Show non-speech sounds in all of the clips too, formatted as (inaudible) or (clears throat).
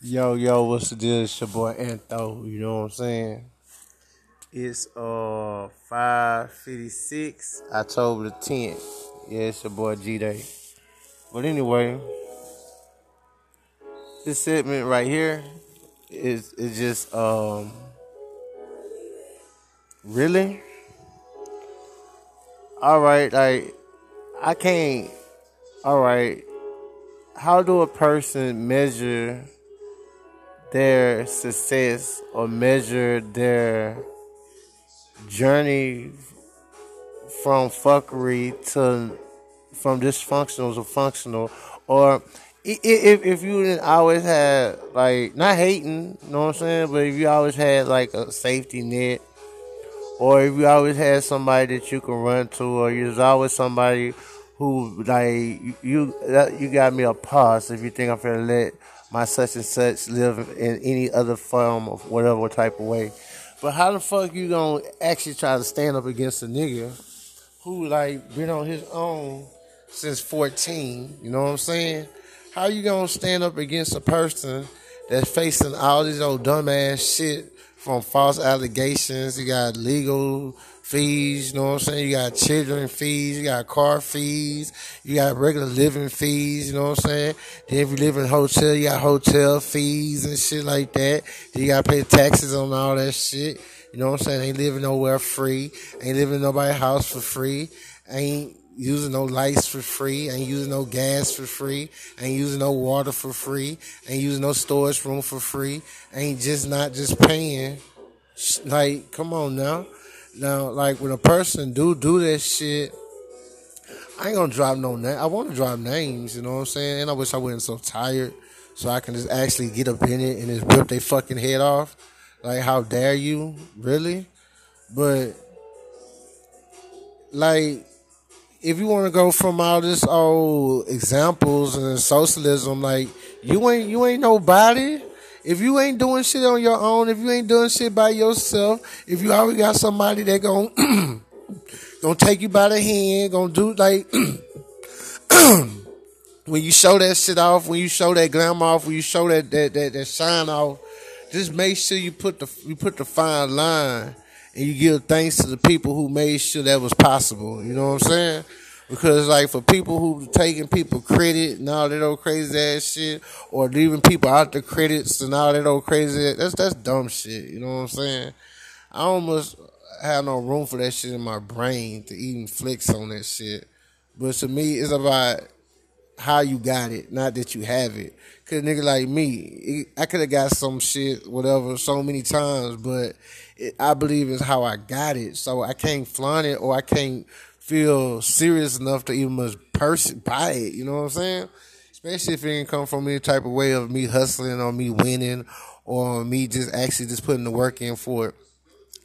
Yo, yo, what's the deal? It's your boy Antho, you know what I'm saying? It's uh 556, October the 10th. Yeah, it's your boy G Day. But anyway, this segment right here is is just um really alright, like I can't alright. How do a person measure their success or measure their journey from fuckery to from dysfunctional to functional. Or if if you always had like not hating, you know what I'm saying, but if you always had like a safety net, or if you always had somebody that you can run to, or there's always somebody who like you you got me a pause if you think I'm gonna let my such and such live in any other form of whatever type of way. But how the fuck you gonna actually try to stand up against a nigga who like been on his own since 14? You know what I'm saying? How you gonna stand up against a person that's facing all these old dumbass shit from false allegations? You got legal fees, you know what I'm saying? You got children fees, you got car fees, you got regular living fees, you know what I'm saying? Then if you live in a hotel, you got hotel fees and shit like that. Then you gotta pay taxes on all that shit. You know what I'm saying? Ain't living nowhere free. Ain't living in nobody's house for free. Ain't using no lights for free, ain't using no gas for free, ain't using no water for free, ain't using no storage room for free, ain't just not just paying. Like, come on now. Now, like when a person do do that shit, I ain't gonna drop no name. I want to drop names, you know what I'm saying? And I wish I wasn't so tired, so I can just actually get up in it and just rip their fucking head off. Like, how dare you, really? But like, if you want to go from all this old examples and socialism, like you ain't you ain't nobody. If you ain't doing shit on your own, if you ain't doing shit by yourself, if you already got somebody that gon' (clears throat) gonna take you by the hand, gonna do like (clears throat) when you show that shit off, when you show that glam off, when you show that that that, that shine off, just make sure you put the you put the fine line and you give thanks to the people who made sure that was possible. You know what I'm saying? Because like for people who taking people credit and all that old crazy ass shit, or leaving people out the credits and all that old crazy that's that's dumb shit. You know what I'm saying? I almost have no room for that shit in my brain to even flex on that shit. But to me, it's about how you got it, not that you have it. Cause nigga like me, I could have got some shit, whatever, so many times, but it, I believe it's how I got it. So I can't flaunt it or I can't feel serious enough to even much buy it. You know what I'm saying? Especially if it didn't come from any type of way of me hustling or me winning or me just actually just putting the work in for it.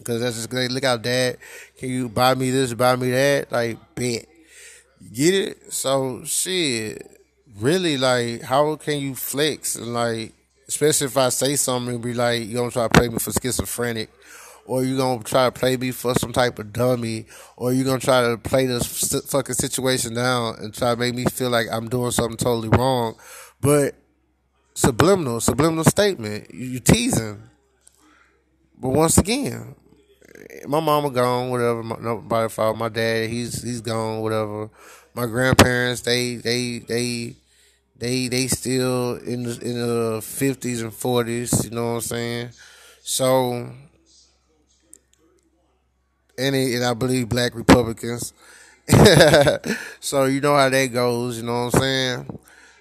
Cause that's just great. Look out, dad. Can you buy me this, buy me that? Like, bet. Get it? So, shit. Really, like, how can you flex? And, like, especially if I say something and be like, you gonna try to play me for schizophrenic or you gonna try to play me for some type of dummy, or you gonna try to play this fucking situation down and try to make me feel like I'm doing something totally wrong. But subliminal, subliminal statement, you teasing. But once again, my mama gone, whatever. My, nobody fault. My dad, he's he's gone, whatever. My grandparents, they they they they they still in the in the fifties and forties. You know what I'm saying? So any, and I believe black Republicans. (laughs) so you know how that goes, you know what I'm saying?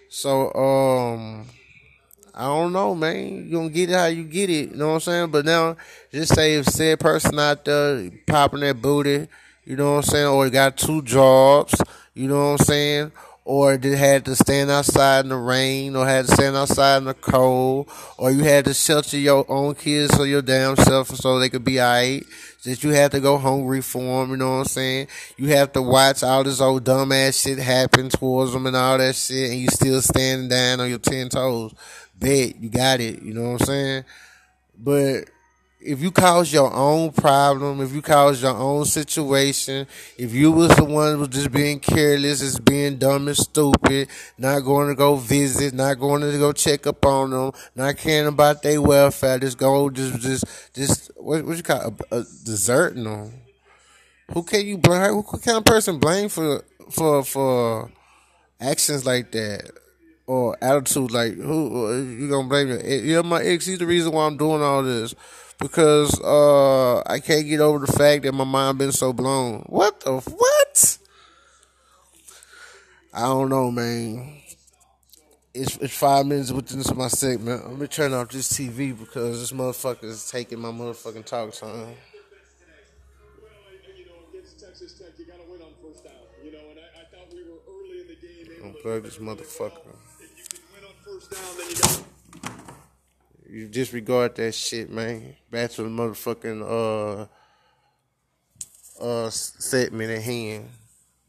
So, um, I don't know, man. You gonna get it how you get it, you know what I'm saying? But now, just say if said person out there popping that booty, you know what I'm saying, or got two jobs, you know what I'm saying, or they had to stand outside in the rain, or had to stand outside in the cold, or you had to shelter your own kids so your damn self so they could be alright. That you had to go hungry for them, you know what I'm saying? You have to watch all this old dumbass shit happen towards them and all that shit, and you still standing down on your ten toes. Bet you got it, you know what I'm saying? But if you cause your own problem, if you cause your own situation, if you was the one who was just being careless, just being dumb and stupid, not going to go visit, not going to go check up on them, not caring about their welfare, just go, just, just, just, what, what you call a, a deserting them. Who can you blame? Who kind of person blame for, for, for actions like that? Or attitude like who you gonna blame your my ex he's the reason why I'm doing all this because uh, I can't get over the fact that my mind been so blown. What the what? I don't know, man. It's it's five minutes within my segment. Let me turn off this TV because this motherfucker is taking my motherfucking talk time. Unplug this motherfucker you disregard that shit, man. Back to the motherfucking uh uh segment at hand.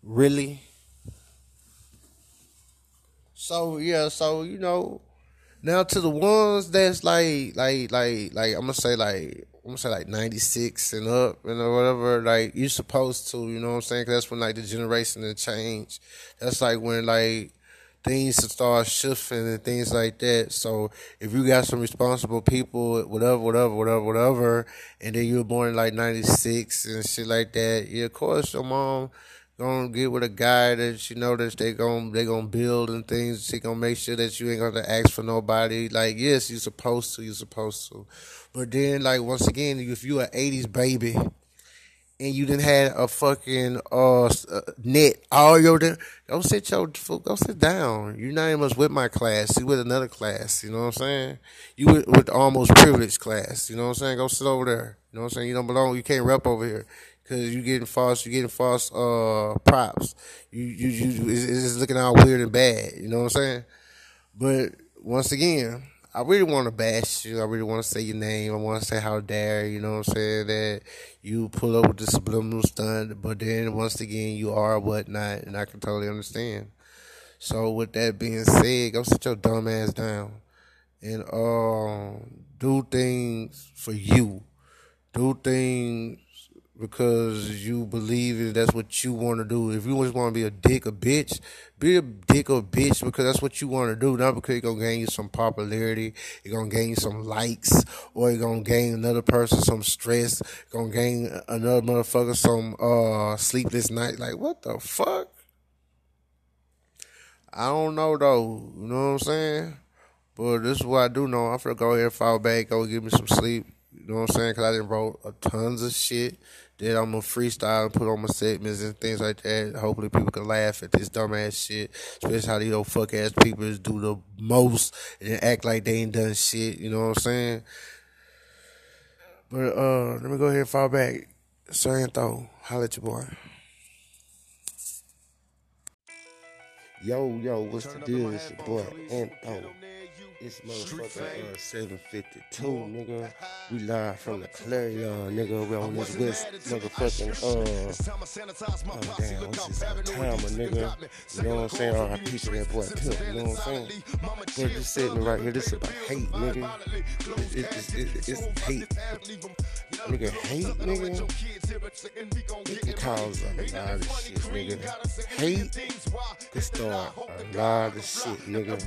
Really? So yeah, so you know, now to the ones that's like like like like I'm gonna say like I'm gonna say like 96 and up and or whatever, like you're supposed to, you know what I'm saying? Cause that's when like the generation change. That's like when like things to start shifting and things like that. So if you got some responsible people, whatever, whatever, whatever, whatever, and then you were born in like '96 and shit like that, yeah, of course your mom gonna get with a guy that you know that they gonna they gonna build and things. She gonna make sure that you ain't gonna ask for nobody. Like yes, you're supposed to, you're supposed to, but then like once again, if you an '80s baby and you didn't have a fucking uh, uh net all your go sit your go sit down. You're not even with my class. You with another class. You know what I'm saying? You with, with almost privileged class. You know what I'm saying? Go sit over there. You know what I'm saying? You don't belong. You can't rep over here because you getting false. You getting false uh props. You you you it's, it's looking all weird and bad. You know what I'm saying? But once again I really want to bash you. I really want to say your name. I want to say how dare, you know what I'm saying, that you pull up with the subliminal stunt, but then once again, you are whatnot, and I can totally understand. So, with that being said, go sit your dumb ass down and um, do things for you. Do things because you believe that that's what you want to do. If you just want to be a dick, a bitch, be a dick or bitch because that's what you want to do. Not because it's gonna gain you some popularity, it's gonna gain you some likes, or you're gonna gain another person some stress, gonna gain another motherfucker some uh sleepless night. Like what the fuck? I don't know though. You know what I'm saying? But this is what I do know. I'm gonna go ahead and fall back, go give me some sleep. You know what I'm saying? Because I didn't wrote a tons of shit that I'm gonna freestyle and put on my segments and things like that. Hopefully, people can laugh at this dumbass shit, especially how these old fuck ass people do the most and act like they ain't done shit. You know what I'm saying? But uh, let me go ahead and fall back. Sir Antho, holla at your boy. Yo, yo, what's the deal? It's your boy Antho. It's motherfucker uh, 752, nigga. We live from the Clarion, nigga. We on this west motherfucking, uh, oh damn, this timer, nigga? You know what I'm saying? All our people that boy Pimp, you know what I'm saying? But just sitting right here, this is about hate, nigga. It's, it's, it's, it's hate. Nigga, hate, nigga. It can cause a lot of shit, nigga. Hate can start a lot of shit, nigga.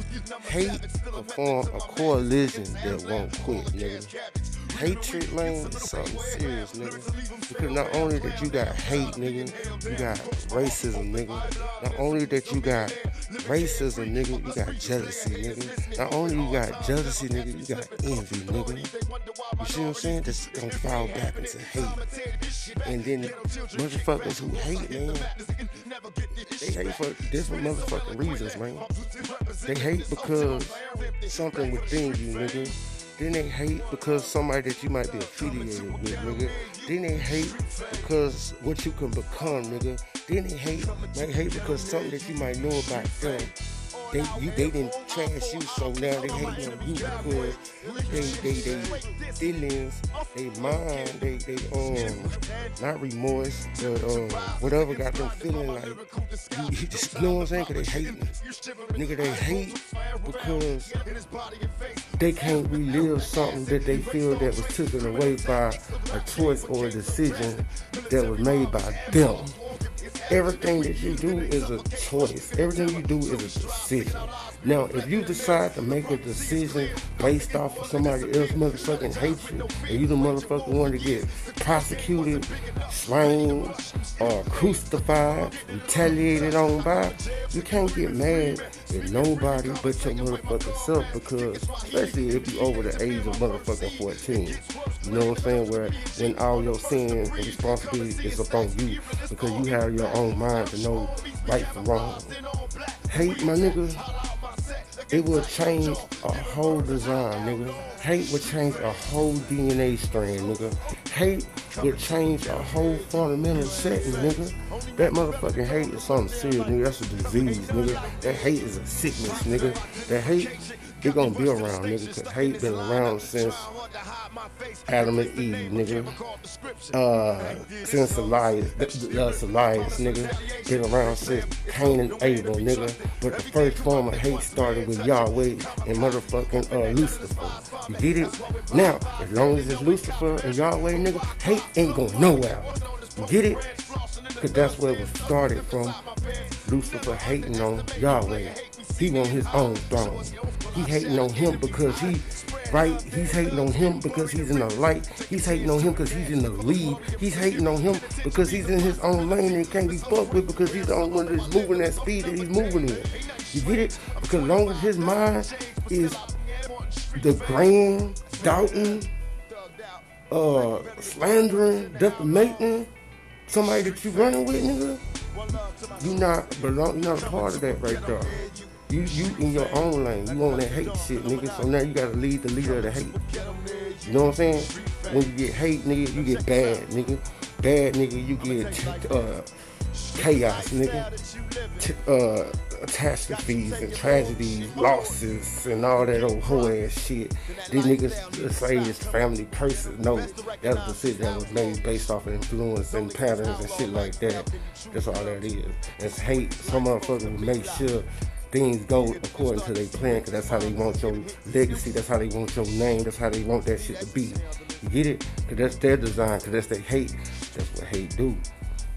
Hate perform a coalition that won't quit, nigga. Hatred, man, is something serious, nigga. Because not only that you got hate, nigga, you got racism, nigga. Not only that you got racism, nigga, you got jealousy, nigga. Not only you got jealousy, nigga, you got envy, nigga. You see what I'm saying? That's gonna fall back into hate. And then motherfuckers who hate, man, they hate for different motherfucking reasons, man. They hate because something within you, nigga. Then they hate because somebody that you might be affiliated with, nigga. Then they hate because what you can become, nigga. Then they hate, might hate because something that you might know about them they you they didn't trash you, so now they hate on you because they they they feelings, they mind, they they um not remorse, but um whatever got them feeling like you, (laughs) you know what I'm saying? Cause they hate me. Nigga they hate because they can't relive something that they feel that was taken away by a choice or a decision that was made by them. Everything that you do is a choice. Everything you do is a decision. Now, if you decide to make a decision based off of somebody else motherfucking you, and you the motherfucker want to get prosecuted, slain, or crucified, retaliated on by, you can't get mad at nobody but your motherfucking self because, especially if you over the age of motherfucking 14. You know what I'm saying? Where then all your sins and responsibility is upon you because you have your own mind to know right from wrong. Hate, my nigga, it will change a whole design, nigga. Hate will change a whole DNA strand, nigga. Hate will change a whole fundamental setting, nigga. That motherfucking hate is something serious, nigga. That's a disease, nigga. That hate is a sickness, nigga. That hate it gonna be around, nigga, cause hate been around since Adam and Eve, nigga. Uh, since Elias, uh, Elias, nigga. Been around since Cain and Abel, nigga. But the first form of hate started with Yahweh and motherfucking uh, Lucifer. You get it? Now, as long as it's Lucifer and Yahweh, nigga, hate ain't going nowhere. You get it? Cause that's where it was started from. Lucifer hating on Yahweh. He want his own throne. He hating on him because he, right? He's hating on him because he's in the light. He's hating on him because he's in the lead. He's hating on him because he's in his own lane and can't be fucked with because he's the only one that's moving that speed that he's moving in. You get it? Because as long as his mind is the grand, doubting, uh, slandering, defamating somebody that you running with, nigga, you not belong, you not a part of that right there. You you in your own lane. You on that hate shit, nigga. So now you gotta lead the leader of the hate. You know what I'm saying? When you get hate, nigga, you get bad, nigga. Bad, nigga, you get uh, chaos, nigga. T- uh, catastrophes and tragedies, losses, and all that old hoe ass shit. These niggas say it's family curses. No, that's the shit that was made based off of influence and patterns and shit like that. That's all that is. It's hate. Some motherfuckers make sure things go according to their plan because that's how they want your legacy, that's how they want your name, that's how they want that shit to be. You get it? Because that's their design, because that's their hate. That's what hate do.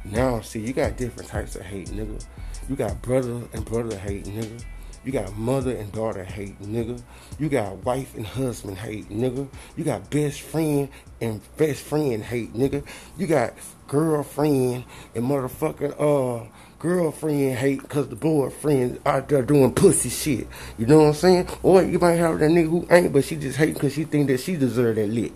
Now, see, you got different types of hate, nigga. You got brother and brother hate, nigga. You got mother and daughter hate, nigga. You got wife and husband hate, nigga. You got best friend and best friend hate, nigga. You got girlfriend and motherfucking uh girlfriend hate because the boyfriend out there doing pussy shit. You know what I'm saying? Or you might have that nigga who ain't, but she just hate because she think that she deserve that lick.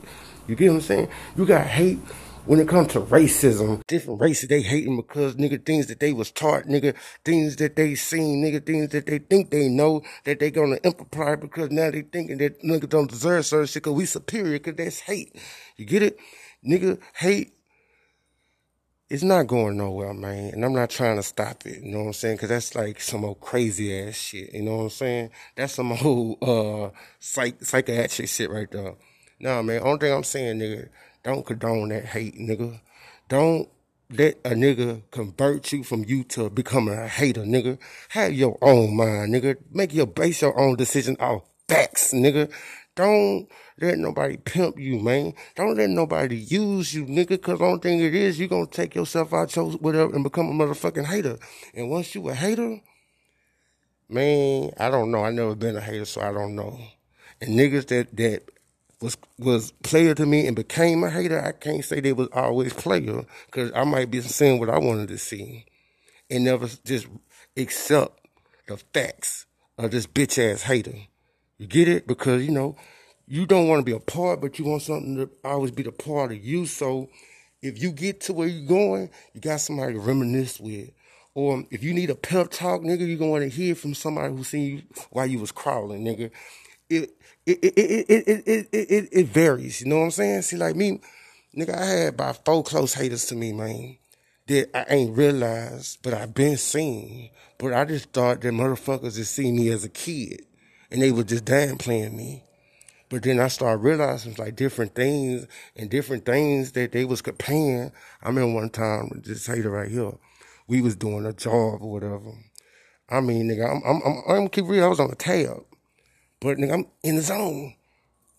You get what I'm saying? You got hate when it comes to racism, different races they hating because nigga things that they was taught, nigga things that they seen, nigga things that they think they know that they gonna imply because now they thinking that nigga don't deserve certain shit because we superior because that's hate. You get it? Nigga hate it's not going nowhere, man. And I'm not trying to stop it, you know what I'm saying? Cause that's like some old crazy ass shit, you know what I'm saying? That's some (laughs) old, uh, psych, psychiatric shit right there. Nah, man, only thing I'm saying, nigga, don't condone that hate, nigga. Don't let a nigga convert you from you to becoming a hater, nigga. Have your own mind, nigga. Make your base your own decision off facts, nigga. Don't let nobody pimp you, man. Don't let nobody use you, nigga, cause only thing it is, you gonna take yourself out your whatever and become a motherfucking hater. And once you a hater, man, I don't know. I never been a hater, so I don't know. And niggas that, that was was player to me and became a hater, I can't say they was always player, cause I might be seeing what I wanted to see. And never just accept the facts of this bitch ass hater. You get it? Because, you know, you don't want to be a part, but you want something to always be the part of you. So if you get to where you're going, you got somebody to reminisce with. Or if you need a pep talk, nigga, you're to want to hear from somebody who seen you while you was crawling, nigga. It it it it it it it, it, it varies, you know what I'm saying? See, like me, nigga, I had about four close haters to me, man. that I ain't realized, but I've been seen. But I just thought that motherfuckers just seen me as a kid and they were just damn playing me. But then I started realizing like different things and different things that they was paying. I remember one time, just it right here, we was doing a job or whatever. I mean, nigga, I'm, I'm, I'm, I'm keep real. I was on the tab, but nigga, I'm in the zone.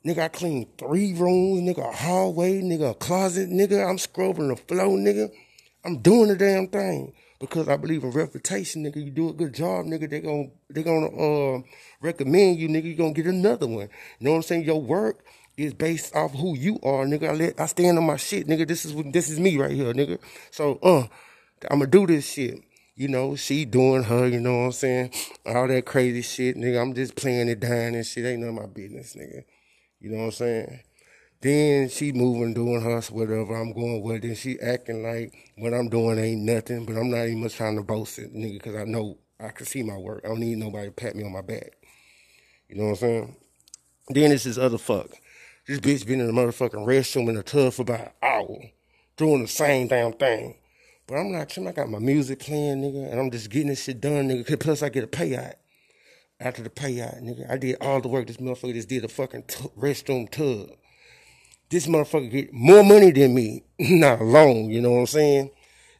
Nigga, I cleaned three rooms, nigga, a hallway, nigga, a closet, nigga. I'm scrubbing the floor, nigga. I'm doing the damn thing because I believe in reputation, nigga. You do a good job, nigga. They gon' they gonna uh, recommend you, nigga. You gonna get another one. You know what I'm saying? Your work is based off who you are, nigga. I let I stand on my shit, nigga. This is this is me right here, nigga. So uh, I'm gonna do this shit. You know, she doing her, you know what I'm saying? All that crazy shit, nigga. I'm just playing it down and shit. Ain't none of my business, nigga. You know what I'm saying? Then she moving, doing her whatever I'm going with. Then she acting like what I'm doing ain't nothing, but I'm not even trying to boast it, nigga, because I know I can see my work. I don't need nobody to pat me on my back. You know what I'm saying? Then it's this other fuck. This bitch been in the motherfucking restroom in the tub for about an hour, doing the same damn thing. But I'm not tripping. I got my music playing, nigga, and I'm just getting this shit done, nigga. Plus, I get a payout after the payout, nigga. I did all the work. This motherfucker just did a fucking t- restroom tub. This motherfucker get more money than me, (laughs) not alone. You know what I'm saying?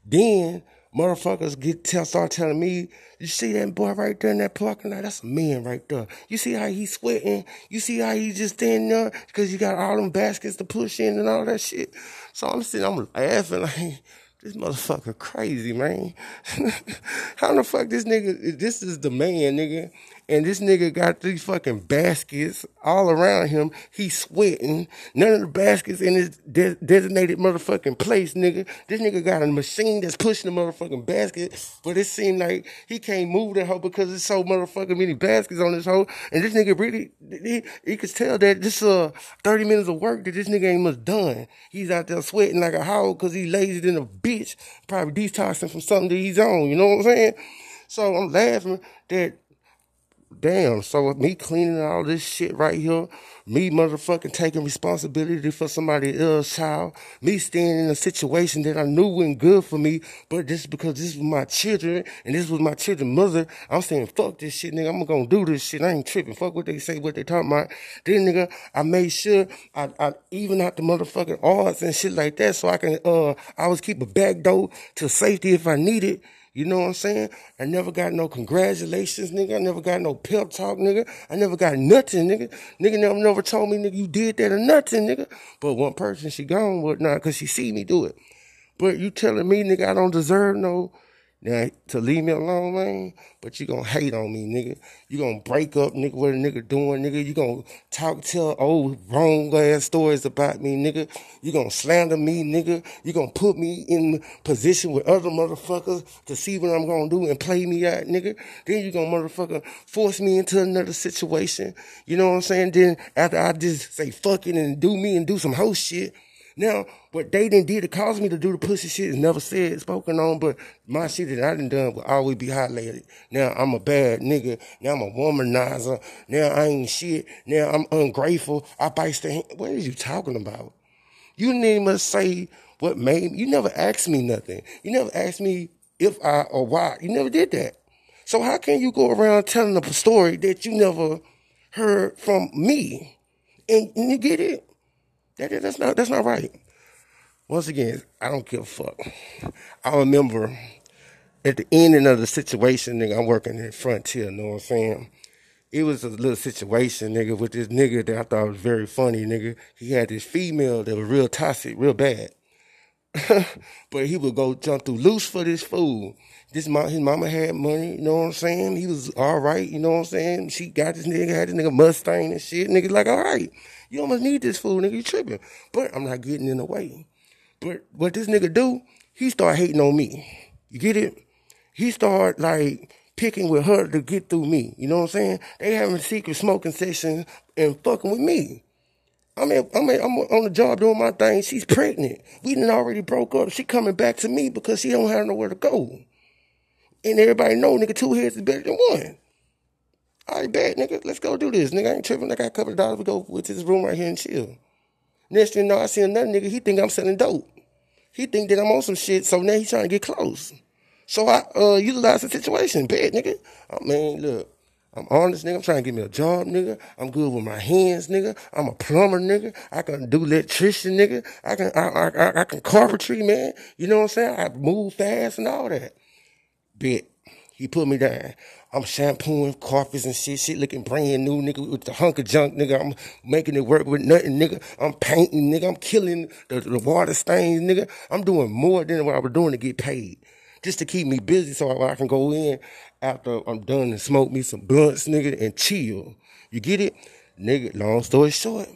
Then motherfuckers get tell start telling me, you see that boy right there in that parking lot? That's a man right there. You see how he's sweating? You see how he just standing there because you got all them baskets to push in and all that shit. So I'm sitting, I'm laughing (laughs) like this motherfucker crazy, man. (laughs) How the fuck this nigga, this is the man, nigga. And this nigga got these fucking baskets all around him. He's sweating. None of the baskets in his de- designated motherfucking place, nigga. This nigga got a machine that's pushing the motherfucking basket. But it seemed like he can't move that hoe because there's so motherfucking many baskets on this hoe. And this nigga really, he, he could tell that this uh 30 minutes of work that this nigga ain't much done. He's out there sweating like a hog because he lazy than a bitch. Probably detoxing from something that he's on. You know what I'm saying? So I'm laughing that damn, so with me cleaning all this shit right here, me motherfucking taking responsibility for somebody else's child, me staying in a situation that I knew wasn't good for me, but just because this was my children and this was my children's mother, I'm saying fuck this shit, nigga. I'm gonna do this shit. I ain't tripping. Fuck what they say, what they talking about. Then nigga, I made sure I, I even out the motherfucking odds and shit like that, so I can uh I was keep a back door to safety if I need it. You know what I'm saying? I never got no congratulations, nigga. I never got no pep talk, nigga. I never got nothing, nigga. Nigga never never told me, nigga, you did that or nothing, nigga. But one person, she gone with now because she see me do it. But you telling me, nigga, I don't deserve no now, to leave me alone, man, but you gonna hate on me, nigga. You gonna break up, nigga, what a nigga doing, nigga. You gonna talk, tell old wrong ass stories about me, nigga. You gonna slander me, nigga. You gonna put me in position with other motherfuckers to see what I'm gonna do and play me out, nigga. Then you gonna motherfucker force me into another situation. You know what I'm saying? Then after I just say fuck it and do me and do some whole shit, now, what they didn't did to cause me to do the pussy shit is never said, spoken on, but my shit that I done done will always be highlighted. Now I'm a bad nigga. Now I'm a womanizer. Now I ain't shit. Now I'm ungrateful. I bite the hand. What are you talking about? You didn't even say what made me. You never asked me nothing. You never asked me if I or why. You never did that. So how can you go around telling a story that you never heard from me? And, and you get it? That, that's not that's not right. Once again, I don't give a fuck. I remember at the ending of the situation, nigga, I'm working in Frontier, know what I'm saying? It was a little situation, nigga, with this nigga that I thought was very funny, nigga. He had this female that was real toxic, real bad. (laughs) but he would go jump through loose for this fool. This mom, his mama had money, you know what I'm saying? He was all right, you know what I'm saying? She got this nigga, had this nigga Mustang and shit. Nigga like, all right. You almost need this fool, nigga. You tripping. But I'm not getting in the way. But what this nigga do, he start hating on me. You get it? He start like picking with her to get through me. You know what I'm saying? They having secret smoking sessions and fucking with me. I mean, I mean, I'm on the job doing my thing. She's pregnant. We done already broke up. She coming back to me because she don't have nowhere to go. And everybody know, nigga, two heads is better than one. All right, bet, nigga. Let's go do this. Nigga, I ain't tripping. I got a couple of dollars. We go to this room right here and chill. Next thing you know, I see another nigga. He think I'm selling dope. He think that I'm on some shit, so now he trying to get close. So I uh utilize the situation, bad nigga. I mean, look, I'm honest, nigga. I'm trying to get me a job, nigga. I'm good with my hands, nigga. I'm a plumber, nigga. I can do electrician, nigga. I can, I, I, I can carpentry, man. You know what I'm saying? I move fast and all that. Bet. He put me down. I'm shampooing carpets and shit, shit looking brand new, nigga, with the hunk of junk, nigga. I'm making it work with nothing, nigga. I'm painting, nigga. I'm killing the, the water stains, nigga. I'm doing more than what I was doing to get paid. Just to keep me busy so I, I can go in after I'm done and smoke me some blunts, nigga, and chill. You get it? Nigga, long story short,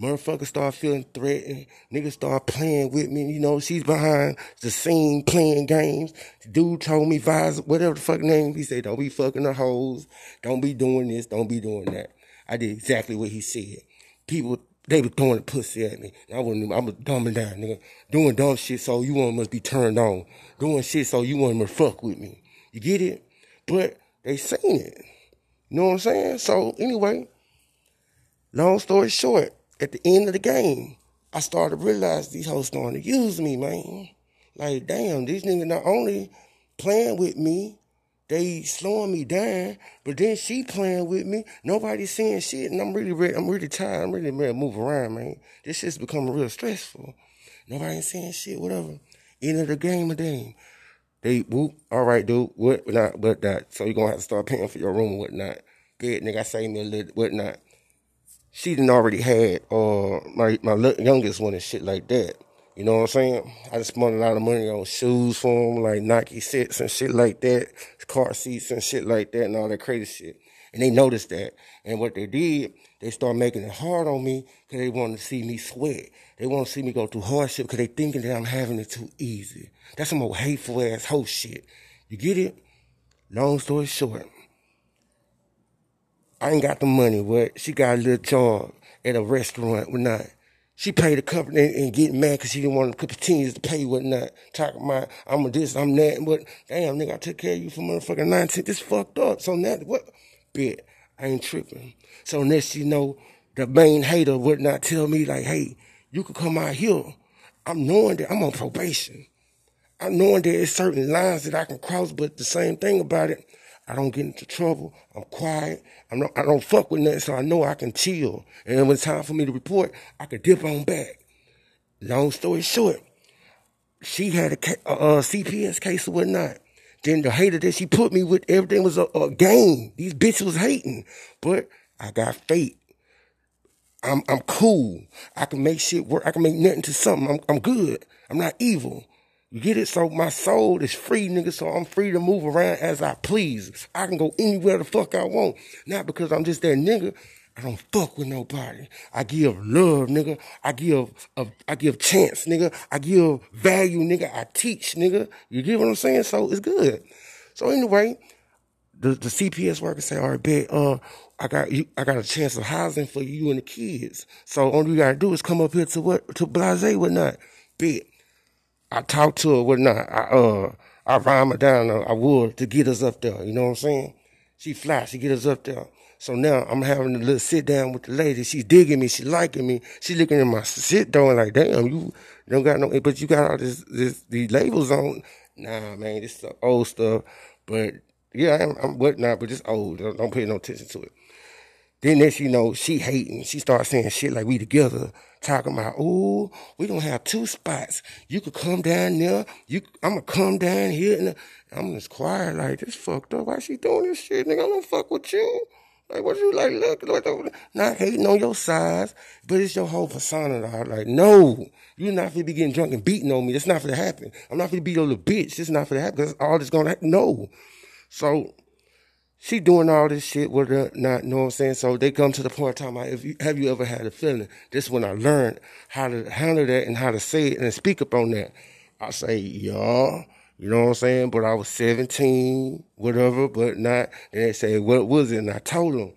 Motherfuckers start feeling threatened. Niggas start playing with me. You know, she's behind the scene playing games. Dude told me, Vise, whatever the fuck name, he said, don't be fucking the hoes. Don't be doing this. Don't be doing that. I did exactly what he said. People, they were throwing the pussy at me. I wasn't, I was dumbing down, nigga. Doing dumb shit so you want must be turned on. Doing shit so you want to fuck with me. You get it? But they seen it. You know what I'm saying? So anyway, long story short, at the end of the game, I started to realize these hoes starting to use me, man. Like, damn, these niggas not only playing with me, they slowing me down, but then she playing with me. Nobody saying shit, and I'm really ready. I'm really tired. I'm really ready to move around, man. This shit's becoming real stressful. Nobody saying shit, whatever. End of the game, a damn. They whoop, all right, dude, what not, but that. So you're gonna have to start paying for your room and whatnot. Good, nigga, say me a little, whatnot she didn't already had uh my my youngest one and shit like that. You know what I'm saying? I just spent a lot of money on shoes for him, like Nike sets and shit like that, car seats and shit like that, and all that crazy shit. And they noticed that. And what they did, they started making it hard on me because they wanted to see me sweat. They want to see me go through hardship because they thinking that I'm having it too easy. That's some old hateful ass hoe shit. You get it? Long story short, I ain't got the money, but she got a little job at a restaurant, whatnot. She paid the company and, getting mad because she didn't want to continue to pay whatnot. Talking about, I'm a this, I'm that, but damn, nigga, I took care of you for motherfucking 19. This fucked up. So now, what? Bet, I ain't tripping. So next you know, the main hater would not tell me like, hey, you could come out here. I'm knowing that I'm on probation. I'm knowing there's certain lines that I can cross, but the same thing about it, I don't get into trouble. I'm quiet. I'm not, I don't fuck with nothing, so I know I can chill. And when it's time for me to report, I can dip on back. Long story short, she had a, a, a uh, uh, CPS case or whatnot. Then the hater that she put me with, everything was a, a game. These bitches was hating. But I got faith. I'm I'm cool. I can make shit work. I can make nothing to something. I'm I'm good. I'm not evil. You get it? So my soul is free, nigga. So I'm free to move around as I please. I can go anywhere the fuck I want. Not because I'm just that nigga. I don't fuck with nobody. I give love, nigga. I give a, I give chance, nigga. I give value, nigga. I teach, nigga. You get what I'm saying? So it's good. So anyway, the, the CPS worker say, all right, bet, uh, I got you, I got a chance of housing for you and the kids. So all you gotta do is come up here to what, to Blase, whatnot. Bet. I talked to her whatnot. I uh I rhyme her down. I would to get us up there. You know what I'm saying? She fly. She get us up there. So now I'm having a little sit down with the lady. She's digging me. She liking me. She looking at my sit down like, damn, you don't got no, but you got all this, this, these labels on. Nah, man, this is old stuff. But yeah, I'm, I'm whatnot, but it's old. Don't, don't pay no attention to it. Then next you know, she hating. She starts saying shit like we together, talking about, oh, we gonna have two spots. You could come down there. You, I'm gonna come down here. And I'm just quiet like this fucked up. Why she doing this shit, nigga? I don't fuck with you. Like what you like? Look, look, not hating on your size, but it's your whole persona. Dog. Like no, you're not gonna be getting drunk and beating on me. That's not gonna happen. I'm not gonna be your little bitch. It's not gonna happen. That's all that's gonna happen. No. So she doing all this shit with her not know what I'm saying. So they come to the point of time if you have you ever had a feeling? This is when I learned how to handle that and how to say it and speak up on that. I say, yeah, you know what I'm saying? But I was 17, whatever, but not. And they say, what was it? And I told them,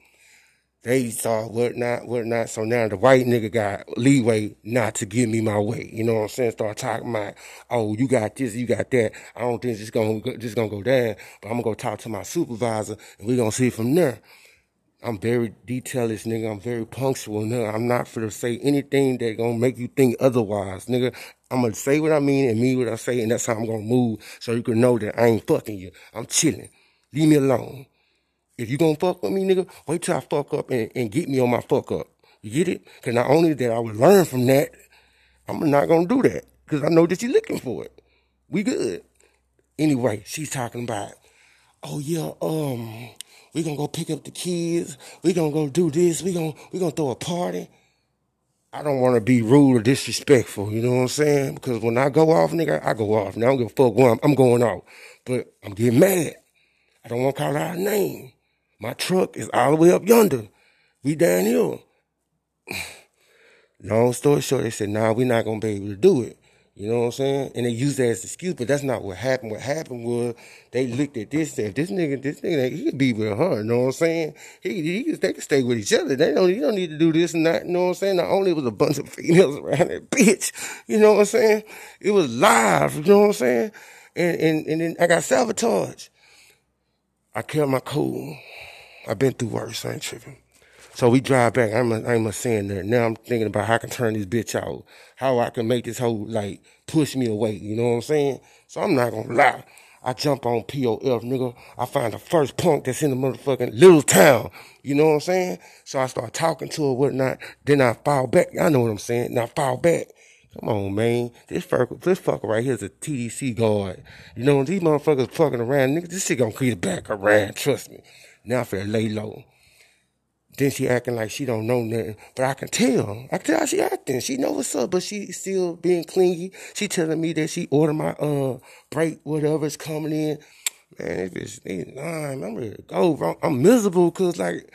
they saw what not, what not. So now the white nigga got leeway not to give me my way. You know what I'm saying? Start talking about, oh, you got this, you got that. I don't think it's gonna just gonna go down, but I'm gonna go talk to my supervisor and we're gonna see from there. I'm very detailist, nigga. I'm very punctual, nigga. I'm not for to say anything that gonna make you think otherwise, nigga. I'm gonna say what I mean and mean what I say, and that's how I'm gonna move so you can know that I ain't fucking you. I'm chilling. Leave me alone. If you gonna fuck with me, nigga, wait till I fuck up and, and get me on my fuck up. You get it? Cause not only that I would learn from that, I'm not gonna do that. Cause I know that you're looking for it. We good. Anyway, she's talking about, oh yeah, um, we gonna go pick up the kids. We gonna go do this. We gonna we gonna throw a party. I don't want to be rude or disrespectful. You know what I'm saying? Because when I go off, nigga, I go off. Now I don't give a fuck I'm, I'm going off. But I'm getting mad. I don't want to call out a name. My truck is all the way up yonder. We down here. (sighs) Long story short, they said, nah, we're not gonna be able to do it. You know what I'm saying? And they used that as an excuse, but that's not what happened. What happened was they looked at this said, this nigga, this nigga, he could be with her. You know what I'm saying? He, he they could stay with each other. They don't, you don't need to do this and that. You know what I'm saying? Not only was a bunch of (laughs) females around that bitch. You know what I'm saying? It was live. You know what I'm saying? And and and then I got sabotaged. I kept my cool. I've been through worse. I ain't tripping. So we drive back. I'm a, I'm a saying there. Now I'm thinking about how I can turn this bitch out. How I can make this whole, like, push me away. You know what I'm saying? So I'm not gonna lie. I jump on POF, nigga. I find the first punk that's in the motherfucking little town. You know what I'm saying? So I start talking to her, whatnot. Then I fall back. I know what I'm saying. And I fall back. Come on, man. This fucker, this fucker right here is a TDC guard. You know, these motherfuckers fucking around, nigga. This shit gonna creep back around. Trust me. Now I feel lay low. Then she acting like she don't know nothing. But I can tell. I can tell how she acting. She know what's up, but she still being clingy. She telling me that she ordered my uh break, whatever's coming in. Man, this bitch, lying. I'm ready to go, bro. I'm miserable because like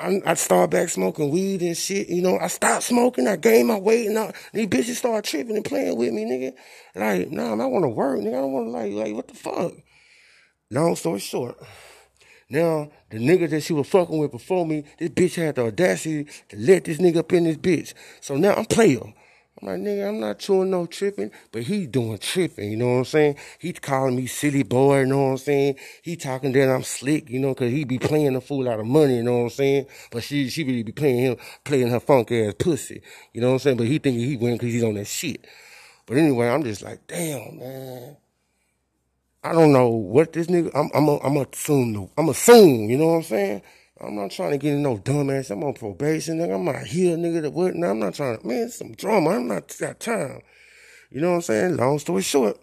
I, I start back smoking weed and shit. You know, I stopped smoking. I gained my weight, and I, these bitches start tripping and playing with me, nigga. Like, nah, I want to work, nigga. I don't want to like, like, what the fuck? Long story short. Now, the nigga that she was fucking with before me, this bitch had the audacity to let this nigga up in this bitch. So now I'm player. I'm like, nigga, I'm not chewing no tripping, but he doing tripping, you know what I'm saying? He calling me silly boy, you know what I'm saying? He talking that I'm slick, you know, cause he be playing the fool out of money, you know what I'm saying? But she, she really be playing him, playing her funk ass pussy, you know what I'm saying? But he thinking he win cause he's on that shit. But anyway, I'm just like, damn, man. I don't know what this nigga. I'm I'm a, I'm assume. I'm assume. You know what I'm saying? I'm not trying to get in no dumbass. I'm on probation, nigga. I'm not here, nigga. That what? I'm not trying to. Man, some drama. I'm not got time. You know what I'm saying? Long story short,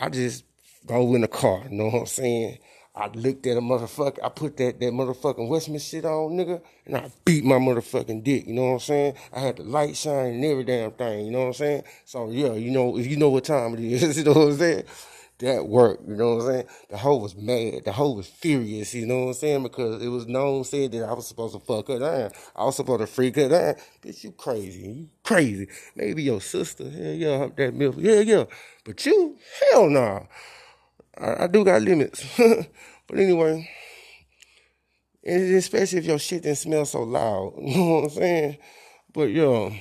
I just go in the car. You know what I'm saying? I looked at a motherfucker. I put that that motherfucking Westman shit on, nigga, and I beat my motherfucking dick. You know what I'm saying? I had the light shine and every damn thing. You know what I'm saying? So yeah, you know if you know what time it is, (laughs) you know what I'm saying? That work. You know what I'm saying? The hoe was mad. The hoe was furious. You know what I'm saying? Because it was known said that I was supposed to fuck her down. I was supposed to freak her down. Bitch, you crazy. You crazy. Maybe your sister. Hell yeah, that milk. Yeah, yeah. But you, hell no. Nah. I, I, do got limits. (laughs) but anyway, and especially if your shit didn't smell so loud. (laughs) You know what I'm saying? But yo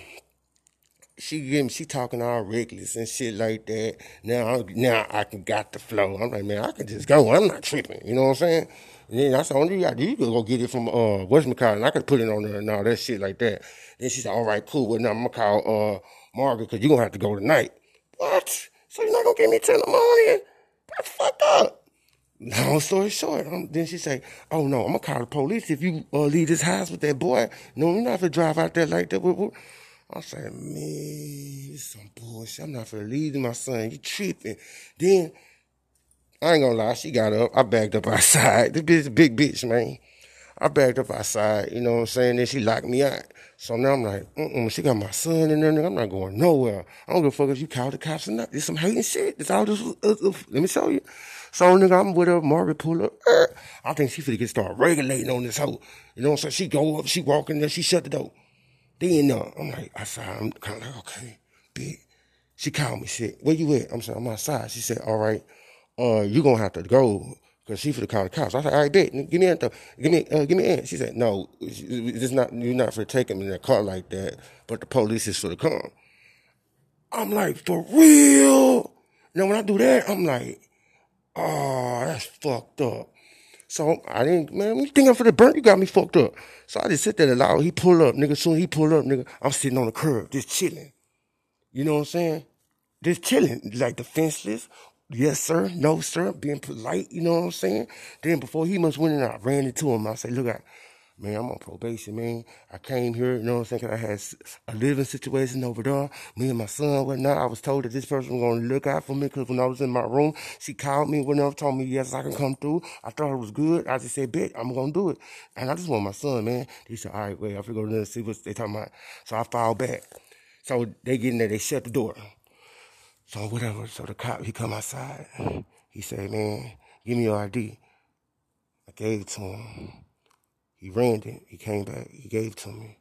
she give me, she talking all reckless and shit like that. Now, now I can got the flow. I'm like, man, I can just go. I'm not tripping. You know what I'm saying? And then that's the only thing I. You can go get it from uh West McCall, and I could put it on there and all that shit like that. Then she said, all right, cool. Well, now I'm gonna call uh Margaret because you're gonna have to go tonight. What? So you're not gonna give me till the morning? That's fucked up. Long story short, um, then she say, "Oh no, I'm gonna call the police if you uh, leave this house with that boy. No, you're not gonna drive out there like that." I said, man, this some bullshit. I'm not for leaving my son. You tripping. Then, I ain't gonna lie, she got up. I backed up (laughs) outside. This bitch big bitch, man. I backed up outside, you know what I'm saying? Then she locked me out. So now I'm like, mm she got my son in there. I'm not going nowhere. I don't give a fuck if you call the cops or not. There's some hating shit. It's all this, uh, uh, let me show you. So nigga, I'm with her, Margaret pull up. Er, I think she finna get started regulating on this hoe. You know what I'm saying? She go up, she walk in there, she shut the door. Then uh, I'm like, outside. I'm kind of like, okay, big. She called me, said, where you at? I'm saying, I'm outside. She said, all right, uh, you gonna have to go because she for the call the cops. I said, all right, bet, give me in, give me, uh, give me in. She said, no, it's not, you're not for taking me in a car like that, but the police is for the come. I'm like, for real? Now when I do that, I'm like, oh, that's fucked up. So I didn't, man, when you think I'm for the burn? You got me fucked up. So I just sit there and he pull up, nigga. Soon he pull up, nigga. I'm sitting on the curb, just chilling. You know what I'm saying? Just chilling, like defenseless. Yes, sir. No, sir. Being polite. You know what I'm saying? Then before he must went in, I ran into him. I said, look, I, man, I'm on probation, man. I came here, you know what I'm saying? I had a living situation over there. Me and my son, whatnot. I was told that this person was going to look out for me because when I was in my room, she called me, whatever, told me, yes, I can come through. I thought it was good. I just said, bet, I'm going to do it. And I just want my son, man. He said, all right, wait, I have to go to see what they talking about. So I filed back. So they get in there, they shut the door. So whatever. So the cop, he come outside. He said, man, give me your ID. I gave it to him. He ran it. He came back. He gave it to me.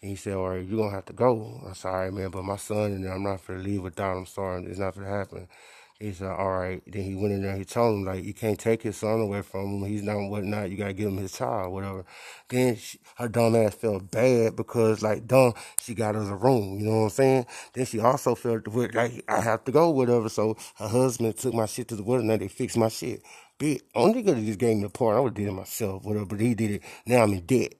And he said, all right, you're going to have to go. I'm sorry, man, but my son and I'm not going to leave without him. Sorry, it's not going to happen. He said, all right. Then he went in there. He told him, like, you can't take his son away from him. He's not whatnot. You got to give him his child, whatever. Then she, her dumb ass felt bad because, like, dumb, she got us a room. You know what I'm saying? Then she also felt like I have to go, whatever. So her husband took my shit to the wedding and they fixed my shit. Big, only could have just gave me the part. I would have did it myself, whatever. But he did it. Now I'm in debt.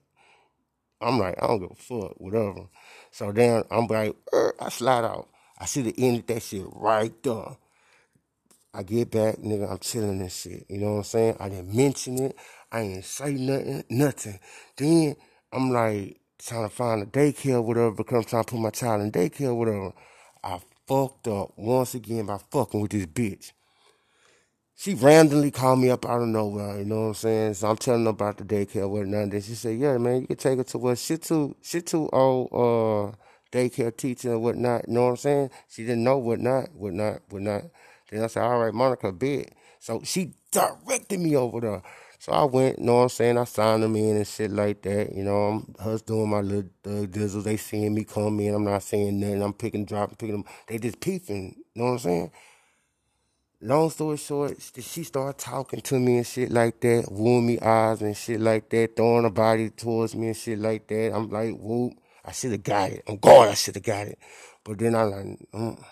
I'm like, I don't give a fuck, whatever. So then I'm like, er, I slide out. I should have ended that shit right there. I get back, nigga, I'm chilling this shit. You know what I'm saying? I didn't mention it. I ain't say nothing, nothing. Then I'm like trying to find a daycare, whatever, because I'm trying to put my child in daycare, whatever. I fucked up once again by fucking with this bitch. She randomly called me up out of nowhere, you know what I'm saying? So I'm telling her about the daycare, whatnot. Then she said, Yeah, man, you can take her to what she too she too old uh daycare teacher and whatnot, you know what I'm saying? She didn't know whatnot, whatnot, whatnot. Then I said, all right, Monica, bid. So she directed me over there. So I went, you know what I'm saying? I signed them in and shit like that. You know, I'm us doing my little uh, dizzles. They seeing me come in. I'm not saying nothing. I'm picking, dropping, picking them. They just peeping. You know what I'm saying? Long story short, she started talking to me and shit like that, wooing me eyes and shit like that, throwing her body towards me and shit like that. I'm like, whoop, I should have got it. I'm God, I should have got it. But then I like, mm,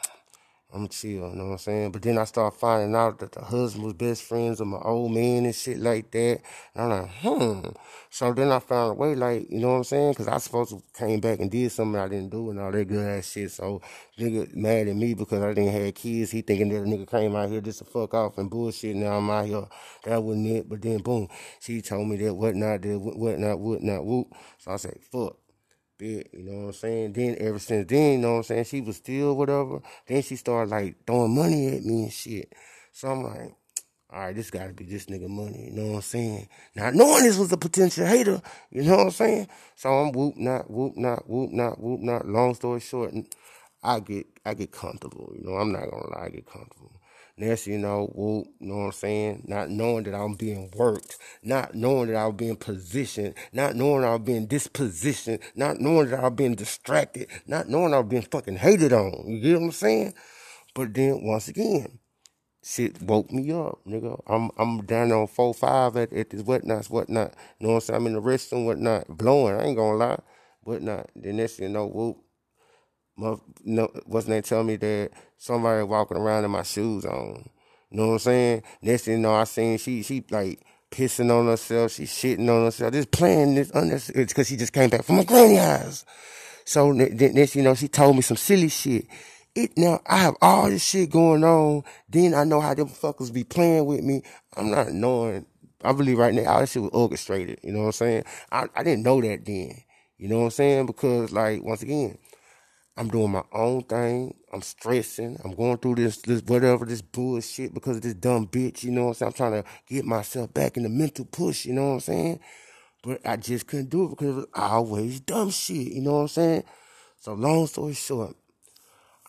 I'm chill, you know what I'm saying? But then I start finding out that the husband was best friends with my old man and shit like that. And I'm like, hmm. So then I found a way, like, you know what I'm saying? Because I supposed to came back and did something I didn't do and all that good ass shit. So nigga mad at me because I didn't have kids. He thinking that a nigga came out here just to fuck off and bullshit. Now I'm out here. That wasn't it. But then boom, she told me that whatnot, that whatnot, whatnot, whoop. So I said, fuck bit, you know what I'm saying? Then ever since then, you know what I'm saying, she was still whatever. Then she started like throwing money at me and shit. So I'm like, all right, this gotta be this nigga money, you know what I'm saying? Not knowing this was a potential hater, you know what I'm saying? So I'm whoop not, whoop not, whoop not, whoop not. Long story short, I get I get comfortable, you know, I'm not gonna lie, I get comfortable. Next, you know, whoop, you know what I'm saying? Not knowing that I'm being worked, not knowing that I'm being positioned, not knowing I'm being dispositioned, not knowing that I'm being distracted, not knowing I'm being fucking hated on. You get what I'm saying? But then once again, shit woke me up, nigga. I'm I'm down on four five at, at this whatnots, whatnot. You know what I'm saying? I'm in the restroom, whatnot, blowing. I ain't gonna lie, whatnot. Then next, you know, whoop no, what's they tell me that somebody walking around in my shoes on. You know what I'm saying? Next thing you know, I seen she she like pissing on herself, she shitting on herself, just playing this unnecessary it's because she just came back from my granny house. So next you know, she told me some silly shit. It now I have all this shit going on. Then I know how them fuckers be playing with me. I'm not knowing. I believe right now all this shit was orchestrated. You know what I'm saying? I, I didn't know that then. You know what I'm saying? Because like once again, I'm doing my own thing. I'm stressing. I'm going through this, this whatever, this bullshit because of this dumb bitch. You know what I'm saying? I'm trying to get myself back in the mental push. You know what I'm saying? But I just couldn't do it because it was always dumb shit. You know what I'm saying? So long story short,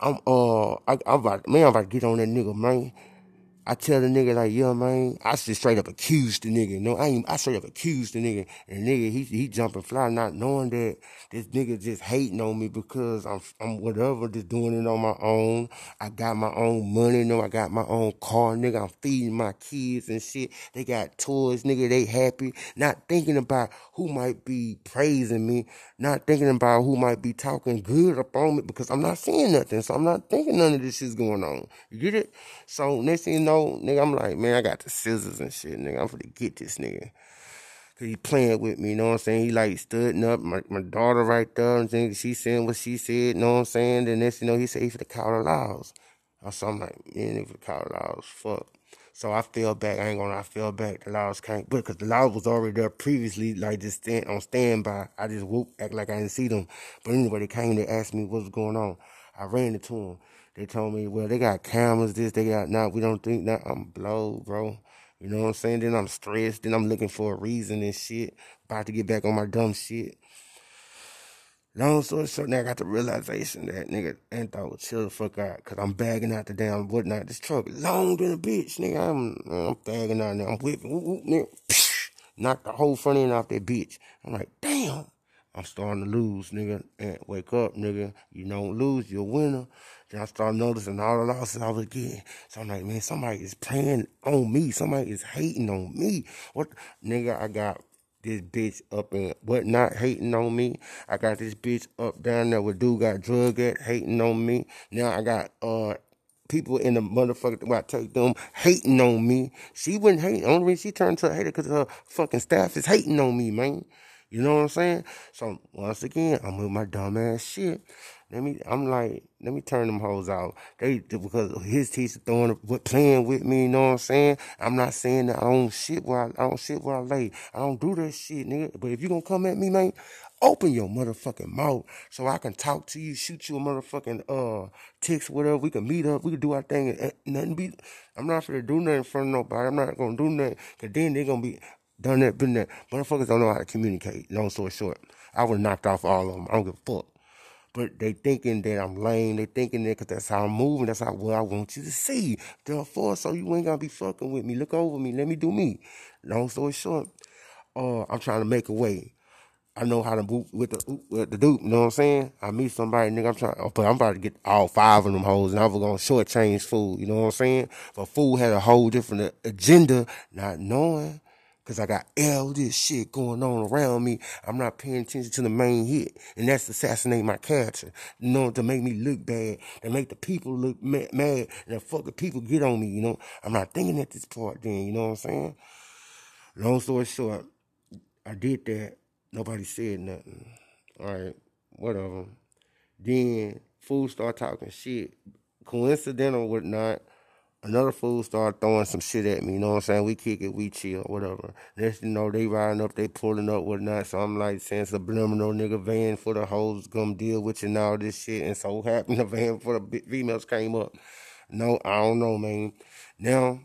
I'm uh, I, I'm about man, I'm about to get on that nigga, man. I tell the nigga like, yeah, man, I just straight up accused the nigga. No, I ain't, I straight up accused the nigga. And the nigga, he, he jumping fly, not knowing that this nigga just hating on me because I'm, I'm whatever, just doing it on my own. I got my own money, no, I got my own car, nigga. I'm feeding my kids and shit. They got toys, nigga. They happy. Not thinking about who might be praising me. Not thinking about who might be talking good up on me because I'm not seeing nothing. So I'm not thinking none of this is going on. You get it? So next thing you know, nigga, I'm like, man, I got the scissors and shit, nigga. I'm finna get this nigga. Cause he playing with me, you know what I'm saying? He like stood up, my, my daughter right there, and she saying what she said, you know what I'm saying? Then next, thing you know, he said he the call the laws. So I'm like, man, if the call the laws, fuck. So I fell back. I ain't gonna. I fell back. The laws can't, but because the laws was already there previously, like just stand on standby. I just whoop, act like I didn't see them. But anyway, they came. They asked me what was going on. I ran into them. They told me, well, they got cameras. This, they got. Nah, we don't think that. I'm blow, bro. You know what I'm saying? Then I'm stressed. Then I'm looking for a reason and shit. About to get back on my dumb shit. Long story short, now I got the realization that nigga and thought would chill the fuck out. Cause I'm bagging out the damn whatnot. This truck long than a bitch, nigga. I'm I'm bagging out now. I'm whipping, whoop, whoop, nigga. Psh, knock the whole front end off that bitch. I'm like, damn. I'm starting to lose, nigga. And wake up, nigga. You don't lose, you're a winner. Then I start noticing all the losses I was getting. So I'm like, man, somebody is playing on me. Somebody is hating on me. What, nigga? I got this bitch up and whatnot hating on me. I got this bitch up down there with dude got drug at hating on me. Now I got uh people in the motherfucker where I take them hating on me. She wouldn't hate. Only reason she turned to a hater because her fucking staff is hating on me, man. You know what I'm saying? So once again, I'm with my dumb ass shit. Let me, I'm like, let me turn them hoes out. They, because his teacher throwing, playing with me, you know what I'm saying? I'm not saying that I don't shit where I, I don't shit where I lay. I don't do that shit, nigga. But if you gonna come at me, man, open your motherfucking mouth so I can talk to you, shoot you a motherfucking, uh, text, whatever. We can meet up. We can do our thing. And, nothing be, I'm not gonna do nothing in front of nobody. I'm not gonna do nothing. Cause then they gonna be, done that, been that. Motherfuckers don't know how to communicate. Long story short, I would knocked off all of them. I don't give a fuck. But they thinking that I'm lame. They thinking that because that's how I'm moving. That's how what I want you to see. Therefore, so you ain't gonna be fucking with me. Look over me. Let me do me. Long story short, uh, I'm trying to make a way. I know how to move with the with the dude. You know what I'm saying? I meet somebody, nigga. I'm trying, but I'm about to get all five of them hoes, and I'm gonna shortchange food. You know what I'm saying? But food had a whole different agenda, not knowing Cause I got all this shit going on around me. I'm not paying attention to the main hit. And that's assassinate my character. You know, to make me look bad. To make the people look mad. And the fucking people get on me, you know. I'm not thinking at this part then, you know what I'm saying? Long story short, I did that. Nobody said nothing. Alright, whatever. Then, fool start talking shit. Coincidental or whatnot another fool start throwing some shit at me, you know what I'm saying? We kick it, we chill, whatever. Next you know, they riding up, they pulling up, whatnot. So I'm like saying subliminal nigga van for the hoes come deal with you and all this shit. And so happened (laughs) the van for the females came up. No, I don't know, man. Now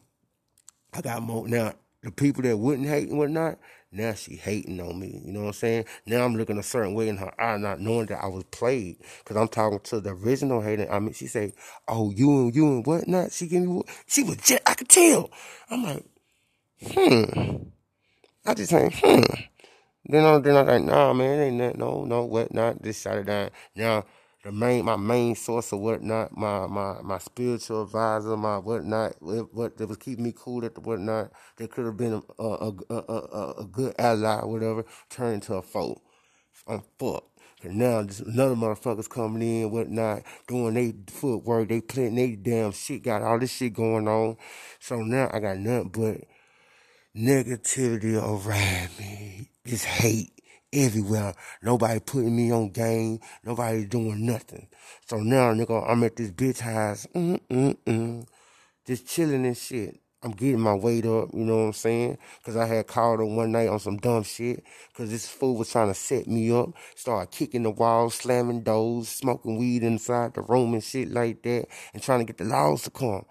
I got more now the people that wouldn't hate and whatnot, now she hating on me. You know what I'm saying? Now I'm looking a certain way in her eye, not knowing that I was played. Cause I'm talking to the original hater. I mean, she say, "Oh, you and you and whatnot." She give me. She was. Just, I could tell. I'm like, hmm. I just say, hmm. Then I then I like, nah, man, ain't that no, no, whatnot. Just shut it down. Now the main my main source of whatnot, my my my spiritual advisor, my whatnot, what that was keeping me cool at the whatnot, that could have been a a, a a, a good ally or whatever, turned into a foe. I'm fucked. And now another motherfuckers coming in, whatnot, doing their footwork, they playing they damn shit, got all this shit going on. So now I got nothing but negativity around me. Just hate everywhere. Nobody putting me on game. Nobody doing nothing. So now, nigga, I'm at this bitch house. Mm-mm-mm. Just chilling and shit. I'm getting my weight up, you know what I'm saying? Cause I had called her one night on some dumb shit. Cause this fool was trying to set me up. Started kicking the walls, slamming doors, smoking weed inside the room and shit like that. And trying to get the laws to come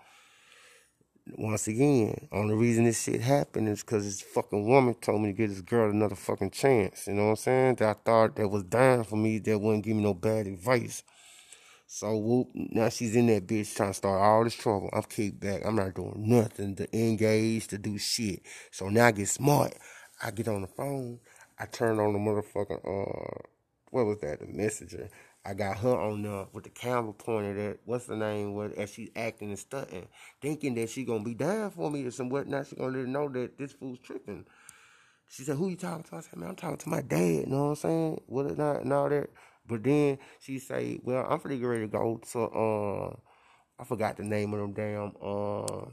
once again, only reason this shit happened is because this fucking woman told me to give this girl another fucking chance. You know what I'm saying? That I thought that was dying for me, that wouldn't give me no bad advice. So whoop, now she's in that bitch trying to start all this trouble. I'm kicked back. I'm not doing nothing to engage, to do shit. So now I get smart. I get on the phone. I turn on the motherfucking uh what was that? The messenger. I got her on there with the camera pointed at what's the name with as she acting and stunting, thinking that she gonna be down for me or some whatnot. She gonna let her know that this fool's tripping. She said, "Who you talking to?" I said, "Man, I'm talking to my dad." You know what I'm saying? What it not and all that. But then she say, "Well, I'm pretty ready to go to uh, I forgot the name of them damn uh."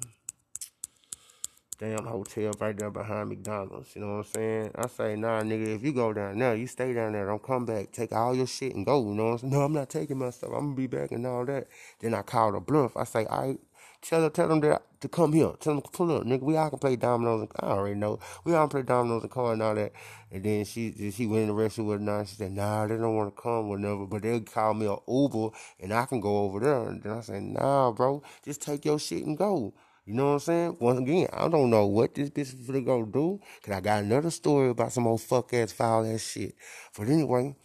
On hotel right there behind McDonald's. You know what I'm saying? I say, nah, nigga, if you go down there, you stay down there. Don't come back. Take all your shit and go. You know what I'm saying? No, I'm not taking my stuff. I'm gonna be back and all that. Then I call the bluff. I say, right, tell them, tell them that, to come here. Tell them to pull up, nigga. We all can play dominoes. And, I already know. We all play dominoes and car and all that. And then she she went in the restroom with her. She said, nah, they don't want to come, or whatever. But they call me a Uber and I can go over there. And then I said, nah, bro, just take your shit and go. You know what I'm saying? Once again, I don't know what this bitch is gonna go do. Cause I got another story about some old fuck ass foul ass shit. But anyway,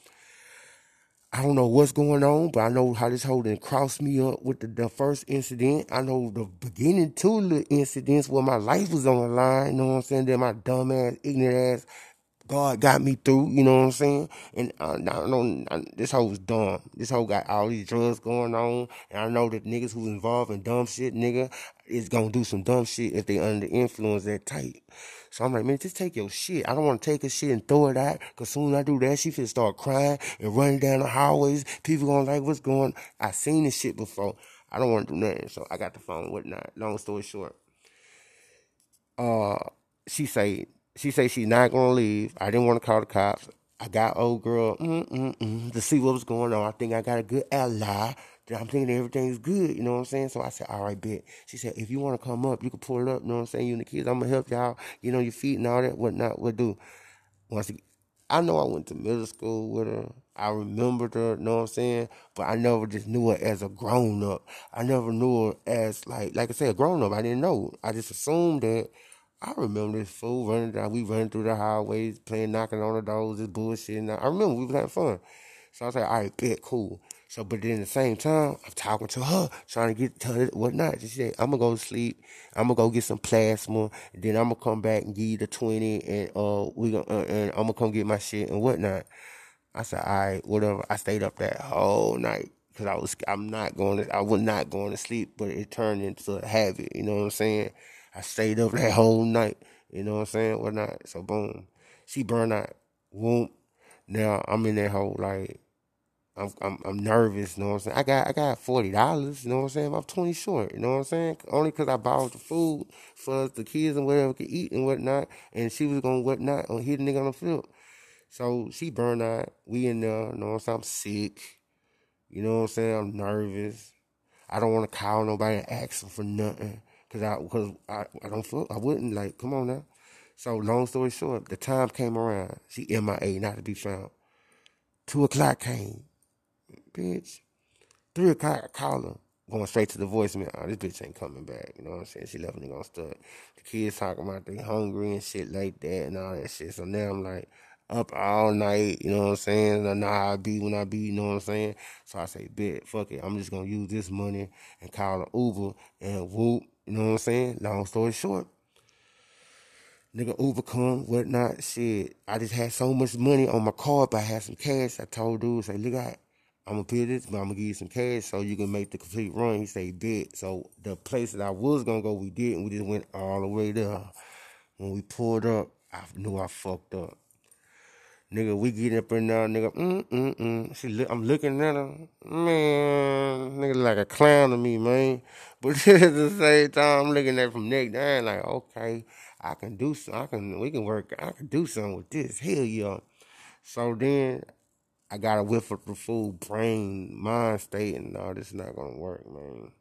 I don't know what's going on, but I know how this whole thing crossed me up with the, the first incident. I know the beginning two the incidents where my life was on the line. You know what I'm saying? Then my dumb ass, ignorant ass God got me through, you know what I'm saying? And uh, I know this hoe was dumb. This hoe got all these drugs going on, and I know that niggas who's involved in dumb shit, nigga, is gonna do some dumb shit if they under influence that tight. So I'm like, man, just take your shit. I don't want to take her shit and throw it out, cause soon I do that, she finna start crying and running down the hallways. People gonna like, what's going? I seen this shit before. I don't want to do nothing, so I got the phone, whatnot. Long story short, uh, she say she say she's not gonna leave. I didn't want to call the cops. I got old girl mm-mm-mm, to see what was going on. I think I got a good ally. I'm thinking everything's good, you know what I'm saying? So I said, all right, bet. She said, if you want to come up, you can pull it up, you know what I'm saying? You and the kids, I'm going to help y'all, you know, your feet and all that, whatnot, what do. Once again, I know I went to middle school with her. I remembered her, you know what I'm saying? But I never just knew her as a grown up. I never knew her as, like, like I said, a grown up. I didn't know. I just assumed that I remember this fool running down. We running through the highways, playing, knocking on the doors, this bullshit. And I remember we was having fun. So I was like, all right, bet, cool. So, but then at the same time, I'm talking to her, trying to get to whatnot. She said, I'm gonna go to sleep. I'm gonna go get some plasma, then I'm gonna come back and give you the twenty, and uh, we gonna uh, and I'm gonna come get my shit and whatnot. I said, all right, whatever. I stayed up that whole night because I was, I'm not going to, I was not going to sleep, but it turned into a habit. You know what I'm saying? I stayed up (laughs) that whole night. You know what I'm saying? Whatnot. So boom. She burned out. Whoop. Now I'm in that whole like I'm I'm I'm nervous, you know what I'm saying? I got I got forty dollars, you know what I'm saying? I'm twenty short, you know what I'm saying? Only cause I bought the food for the kids and whatever could eat and whatnot, and she was gonna whatnot on hit nigga on the field. So she burned out. We in there, you know what I'm saying? I'm sick. You know what I'm saying? I'm nervous. I don't want to call nobody and ask them for nothing. Cause I, cause I, I don't feel, I wouldn't like, come on now. So long story short, the time came around. She MIA, not to be found. Two o'clock came. Bitch. Three o'clock, I call her. Going straight to the voicemail. Oh, this bitch ain't coming back. You know what I'm saying? She left me on stud. The kids talking about they hungry and shit like that and all that shit. So now I'm like up all night, you know what I'm saying? Know how I be when I be, you know what I'm saying? So I say, bet, fuck it. I'm just gonna use this money and call an Uber and whoop, you know what I'm saying? Long story short, nigga overcome, whatnot, shit. I just had so much money on my card, but I had some cash. I told dude, say, look, I, I'm gonna pay this, but I'm gonna give you some cash so you can make the complete run. He say, bet. So the place that I was gonna go, we did, and we just went all the way there. When we pulled up, I knew I fucked up. Nigga, we get up in there, nigga. Mm mm mm. She look, I'm looking at her, man. Nigga, like a clown to me, man. But (laughs) at the same time, I'm looking at from neck down, like, okay, I can do some. I can. We can work. I can do something with this. Hell yeah. So then, I got a whiff of the full brain, mind state, and no, this is not gonna work, man.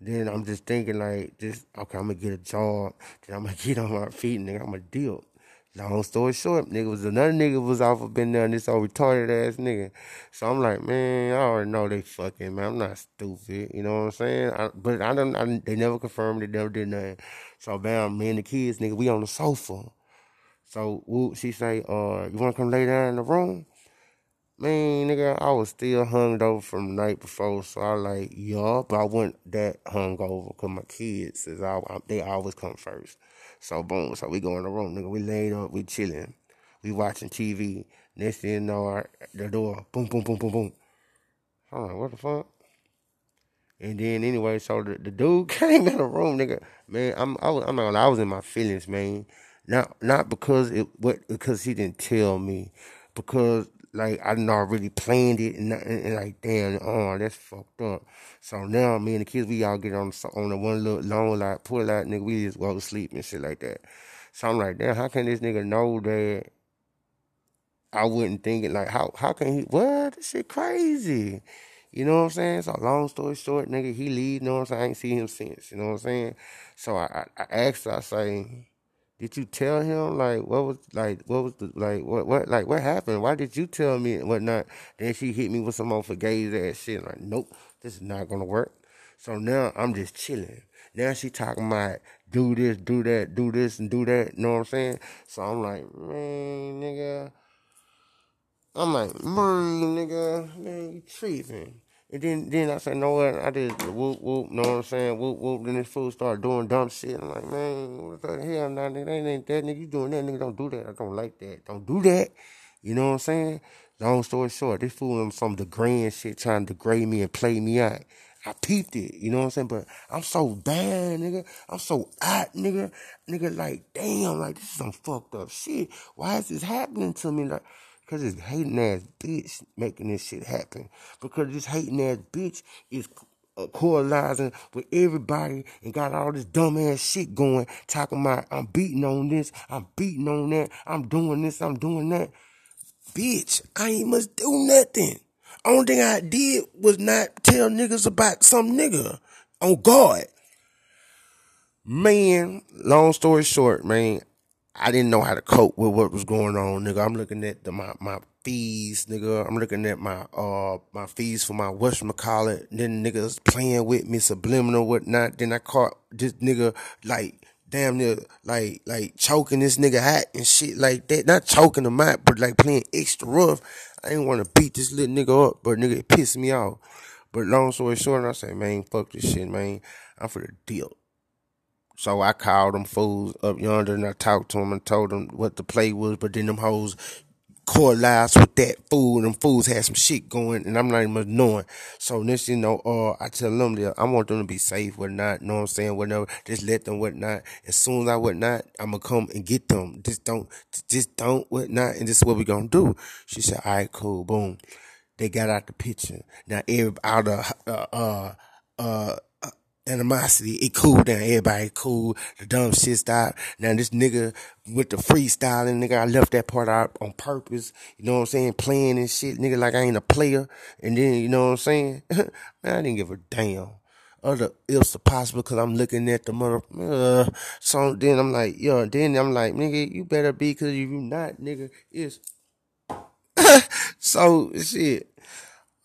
Then I'm just thinking like, this. Okay, I'm gonna get a job. Then I'm gonna (laughs) get on my feet, and nigga, I'm gonna deal. Long story short, nigga was another nigga was off of been there and this old retarded ass nigga. So I'm like, man, I already know they fucking man. I'm not stupid, you know what I'm saying? I, but I don't. I, they never confirmed They Never did nothing. So bam, me and the kids, nigga, we on the sofa. So whoop, she say, uh, you wanna come lay down in the room? Man, nigga, I was still hung over from the night before, so I like, yeah, but I wasn't that hung over because my kids, is all, they always come first. So boom, so we go in the room, nigga. We laid up, we chilling, we watching TV. Next thing you know, our, the door, boom, boom, boom, boom, boom. I'm what the fuck? And then anyway, so the, the dude (laughs) came in the room, nigga. Man, I'm I was I'm not I was in my feelings, man. Not not because it what because he didn't tell me, because like I didn't already planned it and, and, and, like damn, oh that's fucked up. So now me and the kids we all get on on the one little long like pull out nigga we just go to sleep and shit like that. So I'm like, damn, how can this nigga know that I wouldn't think it like how how can he what this shit crazy. You know what I'm saying? So long story short, nigga, he leave, you know what I'm saying? I ain't seen him since, you know what I'm saying? So I, I, I asked I say, did you tell him like what was like what was the like what what like what happened? Why did you tell me and whatnot? Then she hit me with some more gays ass shit. Like, nope, this is not gonna work. So now I'm just chilling. Now she talking about do this, do that, do this, and do that. You know what I'm saying? So I'm like, man, nigga. I'm like, man, nigga, man, you treating. And then then I said, no what? I did whoop whoop, know what I'm saying? Whoop whoop. Then this fool started doing dumb shit. I'm like, man, what the hell? Nah, nigga, that ain't that nigga. You doing that, nigga? Don't do that. I don't like that. Don't do that. You know what I'm saying? Long story short, this fool on some degrading shit, trying to degrade me and play me out. I peeped it, you know what I'm saying? But I'm so bad, nigga. I'm so hot, nigga. Nigga, like, damn, like, this is some fucked up shit. Why is this happening to me? Like, because this hating ass bitch making this shit happen. Because this hating ass bitch is uh, coalescing with everybody and got all this dumb ass shit going, talking about I'm beating on this, I'm beating on that, I'm doing this, I'm doing that. Bitch, I ain't must do nothing. Only thing I did was not tell niggas about some nigga on guard. Man, long story short, man, I didn't know how to cope with what was going on, nigga. I'm looking at the, my my fees, nigga. I'm looking at my uh my fees for my whatchamacallit. Then niggas playing with me subliminal whatnot. Then I caught this nigga like damn near like like choking this nigga hat and shit like that. Not choking him out, but like playing extra rough. I didn't want to beat this little nigga up, but nigga it pissed me off. But long story short, I say, man, fuck this shit, man. I'm for the deal. So I called them fools up yonder and I talked to them and told them what the play was, but then them hoes coalesced with that fool. And them fools had some shit going and I'm not even knowing. So this, you know, uh, I tell them I want them to be safe, whatnot, know what I'm saying, whatever. Just let them whatnot. As soon as I whatnot, I'm gonna come and get them. Just don't, just don't whatnot. And this is what we gonna do. She said, all right, cool, boom. They got out the picture. Now, every, out of, uh, uh, uh, animosity. It cooled down. Everybody cool. The dumb shit stopped. Now this nigga with the freestyling, nigga, I left that part out on purpose. You know what I'm saying? Playing and shit, nigga, like I ain't a player. And then, you know what I'm saying? (laughs) Man, I didn't give a damn. Other ifs are possible because I'm looking at the mother. Uh, so then I'm like, yo, then I'm like, nigga, you better be because if you not, nigga, it's. (laughs) so, shit.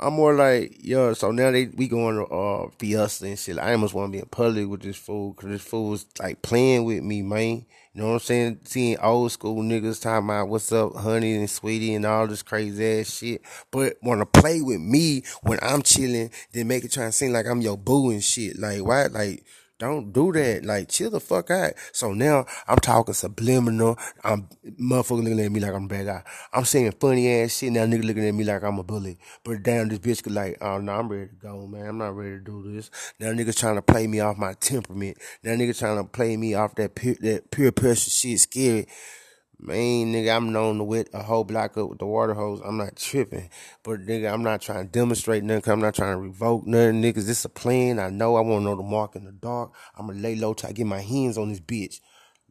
I'm more like, yo, so now they we going to uh Fiesta and shit. I almost want to be in public with this fool because this fool was like playing with me, man. You know what I'm saying? Seeing old school niggas talking about what's up, honey and sweetie and all this crazy ass shit. But want to play with me when I'm chilling, then make it try and seem like I'm your boo and shit. Like, why? Like, don't do that. Like, chill the fuck out. So now I'm talking subliminal. I'm motherfucker looking at me like I'm a bad guy. I'm saying funny ass shit. Now nigga looking at me like I'm a bully. But damn, this bitch could like, oh no, I'm ready to go, man. I'm not ready to do this. Now niggas trying to play me off my temperament. Now niggas trying to play me off that pure, that pure pressure shit, scary. Man, nigga, I'm known to wet a whole block up with the water hose. I'm not tripping. But nigga, I'm not trying to demonstrate nothing. I'm not trying to revoke nothing. Niggas, this a plan. I know I want to know the mark in the dark. I'm going to lay low till I get my hands on this bitch.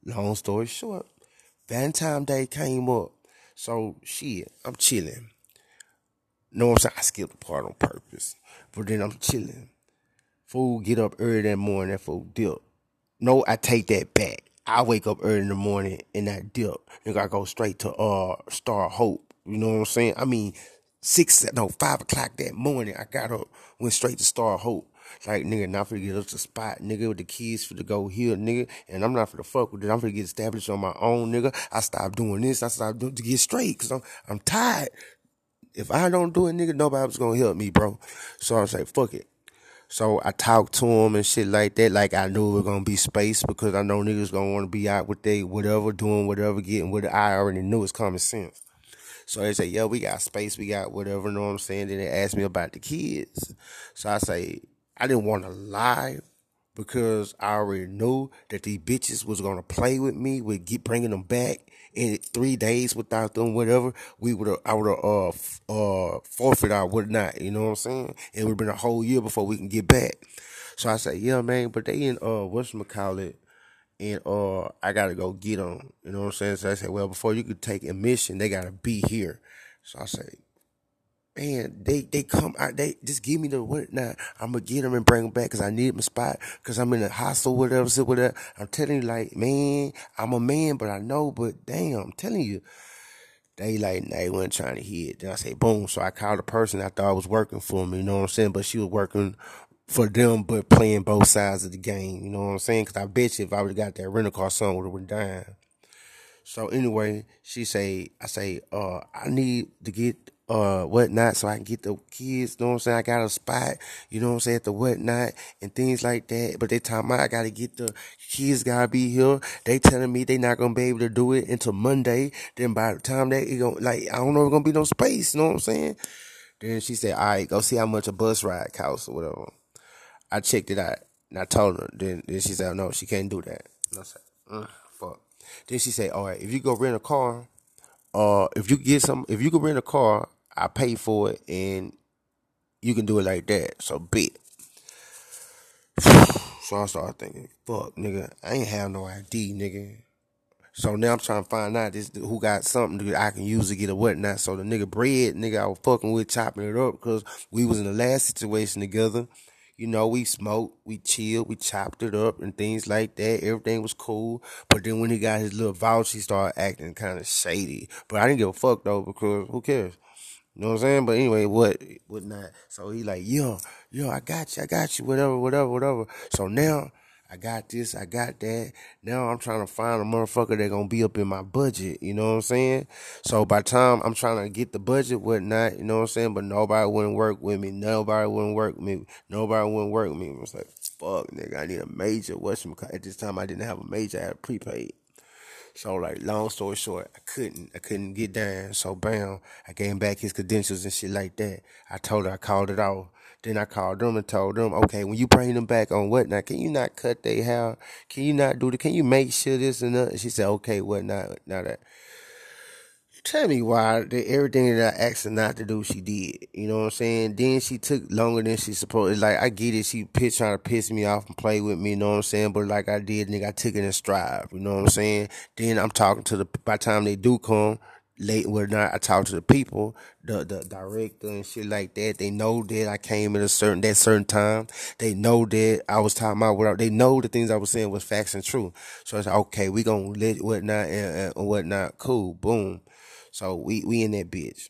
Long story short, Valentine Day came up. So, shit, I'm chilling. No, I'm saying? I skipped the part on purpose. But then I'm chilling. Fool get up early that morning. That fool dip. No, I take that back. I wake up early in the morning and I dip. Nigga, I go straight to uh Star Hope. You know what I'm saying? I mean, six no five o'clock that morning. I got up, went straight to Star Hope. Like nigga, not for to get up to spot, nigga, with the kids for to go here, nigga, and I'm not for the fuck with it. I'm for to get established on my own, nigga. I stopped doing this. I stopped doing to get straight because I'm I'm tired. If I don't do it, nigga, nobody's gonna help me, bro. So I say, fuck it. So I talked to him and shit like that. Like I knew it was gonna be space because I know niggas gonna want to be out with they whatever, doing whatever, getting what I already knew it's common sense. So they say, yeah, we got space, we got whatever, you know what I'm saying? Then they asked me about the kids. So I say, I didn't want to lie, because I already knew that these bitches was gonna play with me, with get bringing them back in three days without them, whatever. We would have, I would have uh, f- uh, forfeit our whatnot. You know what I'm saying? It would have been a whole year before we can get back. So I said, yeah, man, but they in uh, what's call it? And uh, I gotta go get them. You know what I'm saying? So I said, well, before you could take admission, they gotta be here. So I say, man, they they come out, they just give me the what now. I'm gonna get them and bring them back because I need my spot because I'm in a hostel, whatever, so whatever. I'm telling you, like, man, I'm a man, but I know, but damn, I'm telling you. They like they wasn't trying to hit. Then I say boom. So I called the person I thought was working for me. You know what I'm saying? But she was working for them, but playing both sides of the game. You know what I'm saying? Because I bet you if I would have got that rental car, son would have been dying. So anyway, she say, I say, uh, I need to get uh whatnot so I can get the kids, you know what I'm saying? I got a spot, you know what I'm saying, at the whatnot and things like that. But they talking about I gotta get the kids gotta be here. They telling me they not gonna be able to do it until Monday. Then by the time they it gonna like I don't know if gonna be no space, you know what I'm saying? Then she said, All right, go see how much a bus ride costs or whatever. I checked it out and I told her. Then then she said, No, she can't do that. I said, mm, fuck. Then she said, All right, if you go rent a car, uh if you get some if you can rent a car I pay for it and you can do it like that. So bet. (sighs) So I started thinking, fuck, nigga, I ain't have no ID, nigga. So now I'm trying to find out this who got something that I can use to get a whatnot. So the nigga bread, nigga, I was fucking with chopping it up because we was in the last situation together. You know, we smoked, we chilled, we chopped it up and things like that. Everything was cool. But then when he got his little vouch, he started acting kind of shady. But I didn't give a fuck though because who cares? You know what I'm saying? But anyway, what, what not? So he like, yo, yo, I got you, I got you, whatever, whatever, whatever. So now I got this, I got that. Now I'm trying to find a motherfucker that gonna be up in my budget. You know what I'm saying? So by time I'm trying to get the budget, whatnot, you know what I'm saying? But nobody wouldn't work with me. Nobody wouldn't work with me. Nobody wouldn't work with me. I was like, fuck, nigga, I need a major. What's at this time? I didn't have a major. I had a prepaid. So like long story short, I couldn't I couldn't get down. So bam, I gave him back his credentials and shit like that. I told her I called it off. Then I called them and told them, okay, when you bring them back on what now? Can you not cut their hair? Can you not do the? Can you make sure this and that? And she said, okay, what now? Now that tell me why everything that I asked her not to do, she did. You know what I'm saying? Then she took longer than she supposed. Like I get it, she pitched trying to piss me off and play with me. You know what I'm saying? But like I did, nigga, I took it in stride. You know what I'm saying? Then I'm talking to the. By the time they do come. Late or not, I talk to the people, the the director and shit like that. They know that I came at a certain that certain time. They know that I was talking about what they know the things I was saying was facts and true. So it's like, okay, we gonna let whatnot and, and whatnot. Cool, boom. So we we in that bitch.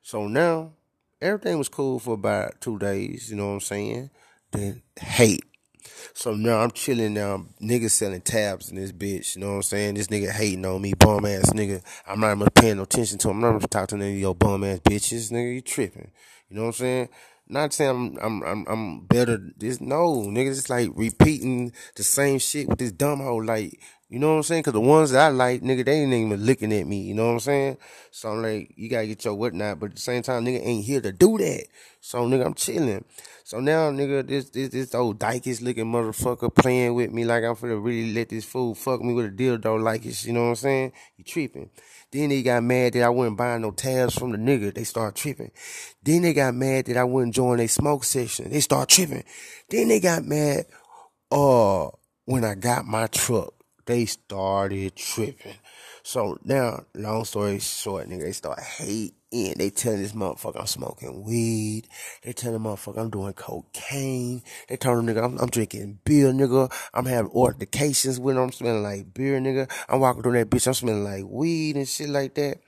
So now everything was cool for about two days. You know what I'm saying? Then hate. So now I'm chilling now. Niggas selling tabs in this bitch. You know what I'm saying? This nigga hating on me, bum ass nigga. I'm not even paying no attention to him. I'm not even talking to any of your bum ass bitches. Nigga, you tripping. You know what I'm saying? Not saying I'm I'm I'm, I'm better. This no nigga. It's like repeating the same shit with this dumb hoe. Like you know what I'm saying? Cause the ones that I like, nigga, they ain't even looking at me. You know what I'm saying? So I'm like, you gotta get your whatnot, but at the same time, nigga ain't here to do that. So nigga, I'm chilling. So now, nigga, this this this old dykes looking motherfucker playing with me like I'm finna really let this fool fuck me with a dildo like it's, you know what I'm saying? He tripping. Then they got mad that I wasn't buying no tabs from the nigga. They start tripping. Then they got mad that I wouldn't join a smoke session. They start tripping. Then they got mad, uh, when I got my truck they started tripping. So now, long story short, nigga, they start hating. They telling this motherfucker I'm smoking weed. They telling motherfucker I'm doing cocaine. They telling nigga I'm, I'm, drinking beer, nigga. I'm having altercations with them. I'm smelling like beer, nigga. I'm walking through that bitch. I'm smelling like weed and shit like that.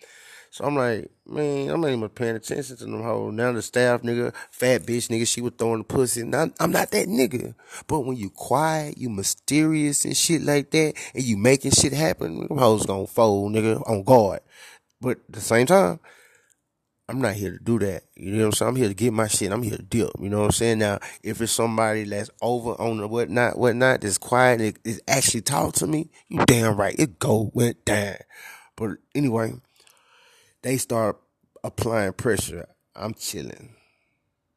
So I'm like, man, I'm not even paying attention to them hoes. Now the staff nigga, fat bitch nigga, she was throwing the pussy. I'm not that nigga. But when you quiet, you mysterious and shit like that, and you making shit happen, them hoes gonna fold, nigga, on guard. But at the same time, I'm not here to do that. You know what I'm saying? I'm here to get my shit. I'm here to dip. You know what I'm saying? Now, if it's somebody that's over on the whatnot, whatnot, that's quiet, it, it actually talk to me, you damn right. It go went down. But anyway, they start applying pressure. I'm chilling.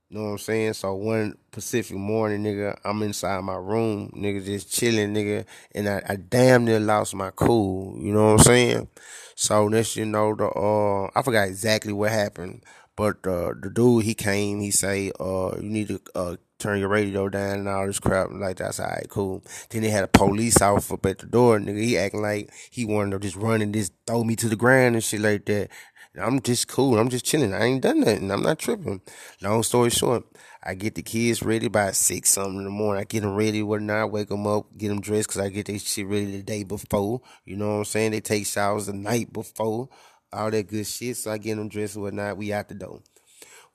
You know what I'm saying? So one Pacific morning, nigga, I'm inside my room, nigga, just chilling, nigga, and I, I damn near lost my cool. You know what I'm saying? So next, you know, the uh, I forgot exactly what happened, but uh, the dude he came, he say, uh, you need to uh turn your radio down and all this crap. Like that's all right, cool. Then they had a police officer up at the door, nigga. He acting like he wanted to just run and just throw me to the ground and shit like that. I'm just cool. I'm just chilling. I ain't done nothing. I'm not tripping. Long story short, I get the kids ready by six something in the morning. I get them ready, whatnot, wake them up, get them dressed because I get their shit ready the day before. You know what I'm saying? They take showers the night before, all that good shit. So I get them dressed, whatnot. We out the door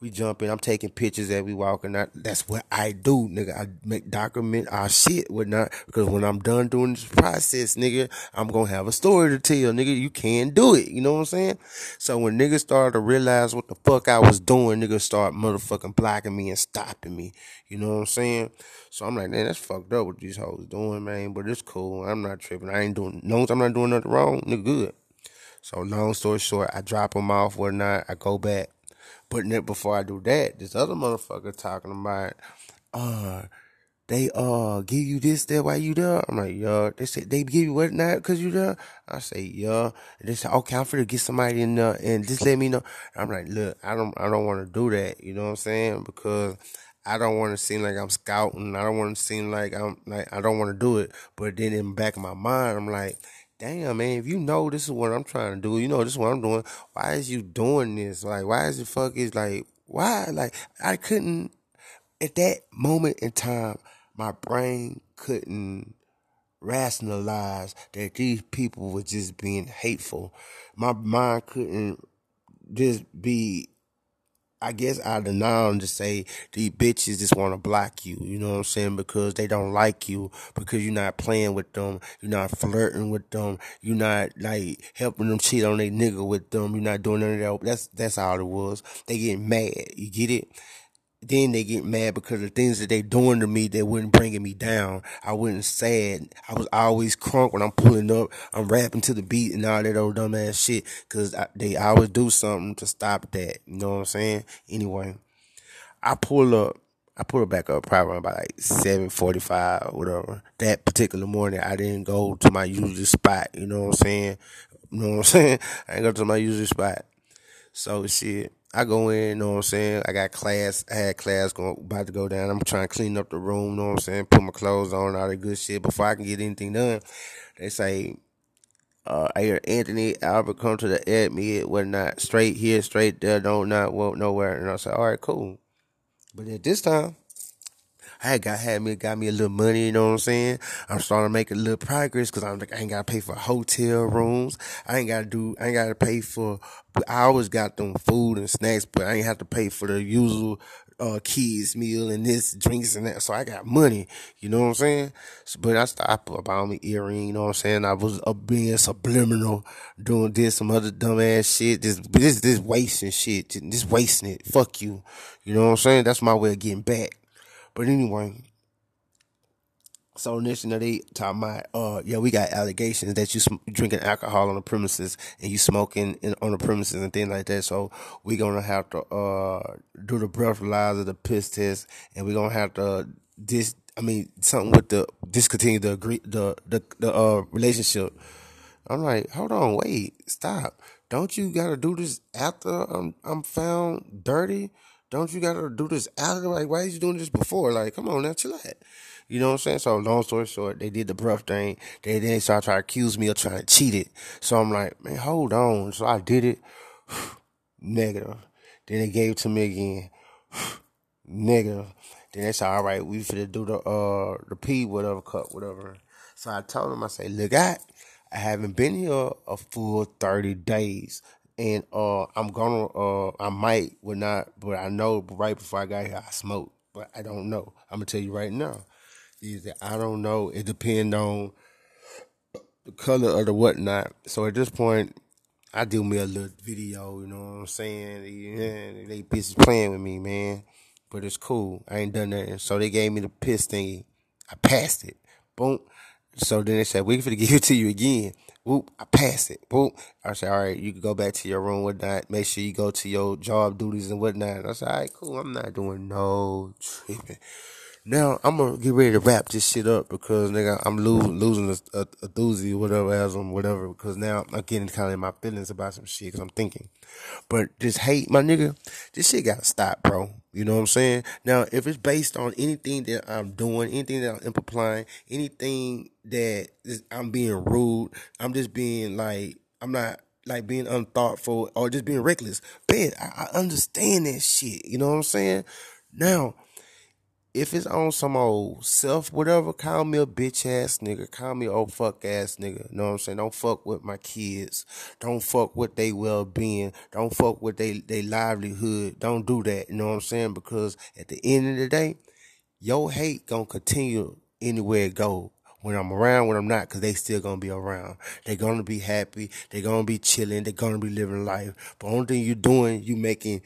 we jumping. I'm taking pictures as we walking. I, that's what I do, nigga. I make document our shit, whatnot. Because when I'm done doing this process, nigga, I'm gonna have a story to tell, nigga. You can do it. You know what I'm saying? So when niggas started to realize what the fuck I was doing, niggas start motherfucking blocking me and stopping me. You know what I'm saying? So I'm like, man, that's fucked up what these hoes doing, man. But it's cool. I'm not tripping. I ain't doing, no, I'm not doing nothing wrong, nigga. Good. So long story short, I drop them off, whatnot. I go back. But before I do that, this other motherfucker talking about, uh, they uh give you this there while you there. I'm like, yeah. They said they give you what now because you there. I say, yeah. And they said, okay, I'm finna get somebody in there and just let me know. I'm like, look, I don't, I don't want to do that. You know what I'm saying? Because I don't want to seem like I'm scouting. I don't want to seem like I'm like I don't want to do it. But then in the back of my mind, I'm like, damn man, if you know this is what I'm trying to do, you know this is what I'm doing. Why is you doing this? Like, why is the fuck is like why? Like, I couldn't at that moment in time, my brain couldn't rationalize that these people were just being hateful. My mind couldn't just be I guess I deny them to say these bitches just want to block you. You know what I'm saying? Because they don't like you. Because you're not playing with them. You're not flirting with them. You're not like helping them cheat on their nigga with them. You're not doing none of that. That's that's all it was. They get mad. You get it? Then they get mad because the things that they doing to me that wasn't bringing me down. I wasn't sad. I was always crunk when I'm pulling up. I'm rapping to the beat and all that old dumbass shit because they always do something to stop that. You know what I'm saying? Anyway, I pull up. I pull it back up probably about like seven forty five, whatever. That particular morning, I didn't go to my usual spot. You know what I'm saying? You know what I'm (laughs) saying? I didn't go to my usual spot. So shit. I go in, you know what I'm saying? I got class, I had class going, about to go down. I'm trying to clean up the room, you know what I'm saying? Put my clothes on, all that good shit before I can get anything done. They say, uh, I hear Anthony Albert come to the admit, whatnot, straight here, straight there, don't not walk nowhere. And I said, all right, cool. But at this time, I got had me got me a little money, you know what I'm saying? I'm starting to make a little progress because I'm like I ain't gotta pay for hotel rooms. I ain't gotta do I ain't gotta pay for I always got them food and snacks, but I ain't have to pay for the usual uh kids meal and this drinks and that. So I got money, you know what I'm saying? So, but I stopped buying me earring, you know what I'm saying? I was uh, being subliminal, doing this some other dumbass shit, just this this wasting shit, just wasting it. Fuck you, you know what I'm saying? That's my way of getting back. But anyway, so next thing they talking about, uh, yeah, we got allegations that you sm- drinking alcohol on the premises and you smoking in, on the premises and things like that. So we gonna have to uh do the breathalyzer, the piss test, and we gonna have to this. I mean, something with the discontinue the agree the the the uh relationship. I'm like, hold on, wait, stop. Don't you gotta do this after I'm I'm found dirty? Don't you gotta do this after? Like, why is you doing this before? Like, come on now, chill out. You know what I'm saying? So long story short, they did the breath thing. They then started trying to accuse me of trying to cheat it. So I'm like, man, hold on. So I did it. (sighs) Negative. Then they gave it to me again. (sighs) Negative. Then they said, all right, we finna do the uh the P whatever cut whatever. So I told them, I say, look, I I haven't been here a full thirty days and uh, I'm gonna uh, I might would not, but I know right before I got here I smoked, but I don't know. I'm gonna tell you right now, is that I don't know. It depends on the color of the whatnot. So at this point, I do me a little video. You know what I'm saying? Yeah, they bitches playing with me, man, but it's cool. I ain't done nothing. So they gave me the piss thingy. I passed it. Boom. So then they said, we are gonna (laughs) give it to you again. Whoop, I pass it. Whoop. I said, all right, you can go back to your room, whatnot. Make sure you go to your job duties and whatnot. I said, all right, cool. I'm not doing no (laughs) tripping. Now I'm gonna get ready to wrap this shit up because nigga, I'm losing losing a, a, a doozy, whatever, I'm whatever. Because now I'm getting kind of in my feelings about some shit. Because I'm thinking, but this hate, my nigga, this shit gotta stop, bro. You know what I'm saying? Now, if it's based on anything that I'm doing, anything that I'm implying, anything that is, I'm being rude, I'm just being like, I'm not like being unthoughtful or just being reckless. Man, I, I understand that shit. You know what I'm saying? Now if it's on some old self, whatever, call me a bitch ass nigga. Call me old fuck ass nigga. You know what I'm saying? Don't fuck with my kids. Don't fuck with they well being. Don't fuck with they, they livelihood. Don't do that. You know what I'm saying? Because at the end of the day, your hate gonna continue anywhere it go. When I'm around, when I'm not, cause they still gonna be around. They're gonna be happy. They're gonna be chilling. They're gonna be living life. But only thing you're doing, you making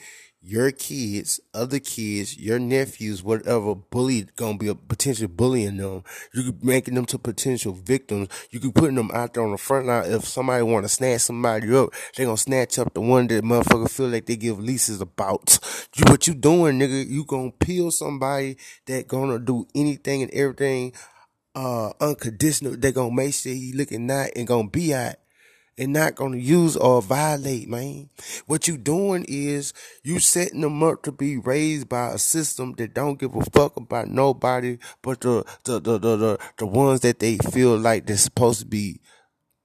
your kids, other kids, your nephews, whatever, bullied, gonna be a potential bullying them. You could making them to potential victims. You could putting them out there on the front line. If somebody want to snatch somebody up, they gonna snatch up the one that motherfucker feel like they give leases about. You, what you doing, nigga? You gonna peel somebody that gonna do anything and everything, uh, unconditional. They gonna make sure he looking nice and gonna be out and not going to use or violate, man. What you doing is you setting them up to be raised by a system that don't give a fuck about nobody but the the the the the, the ones that they feel like they're supposed to be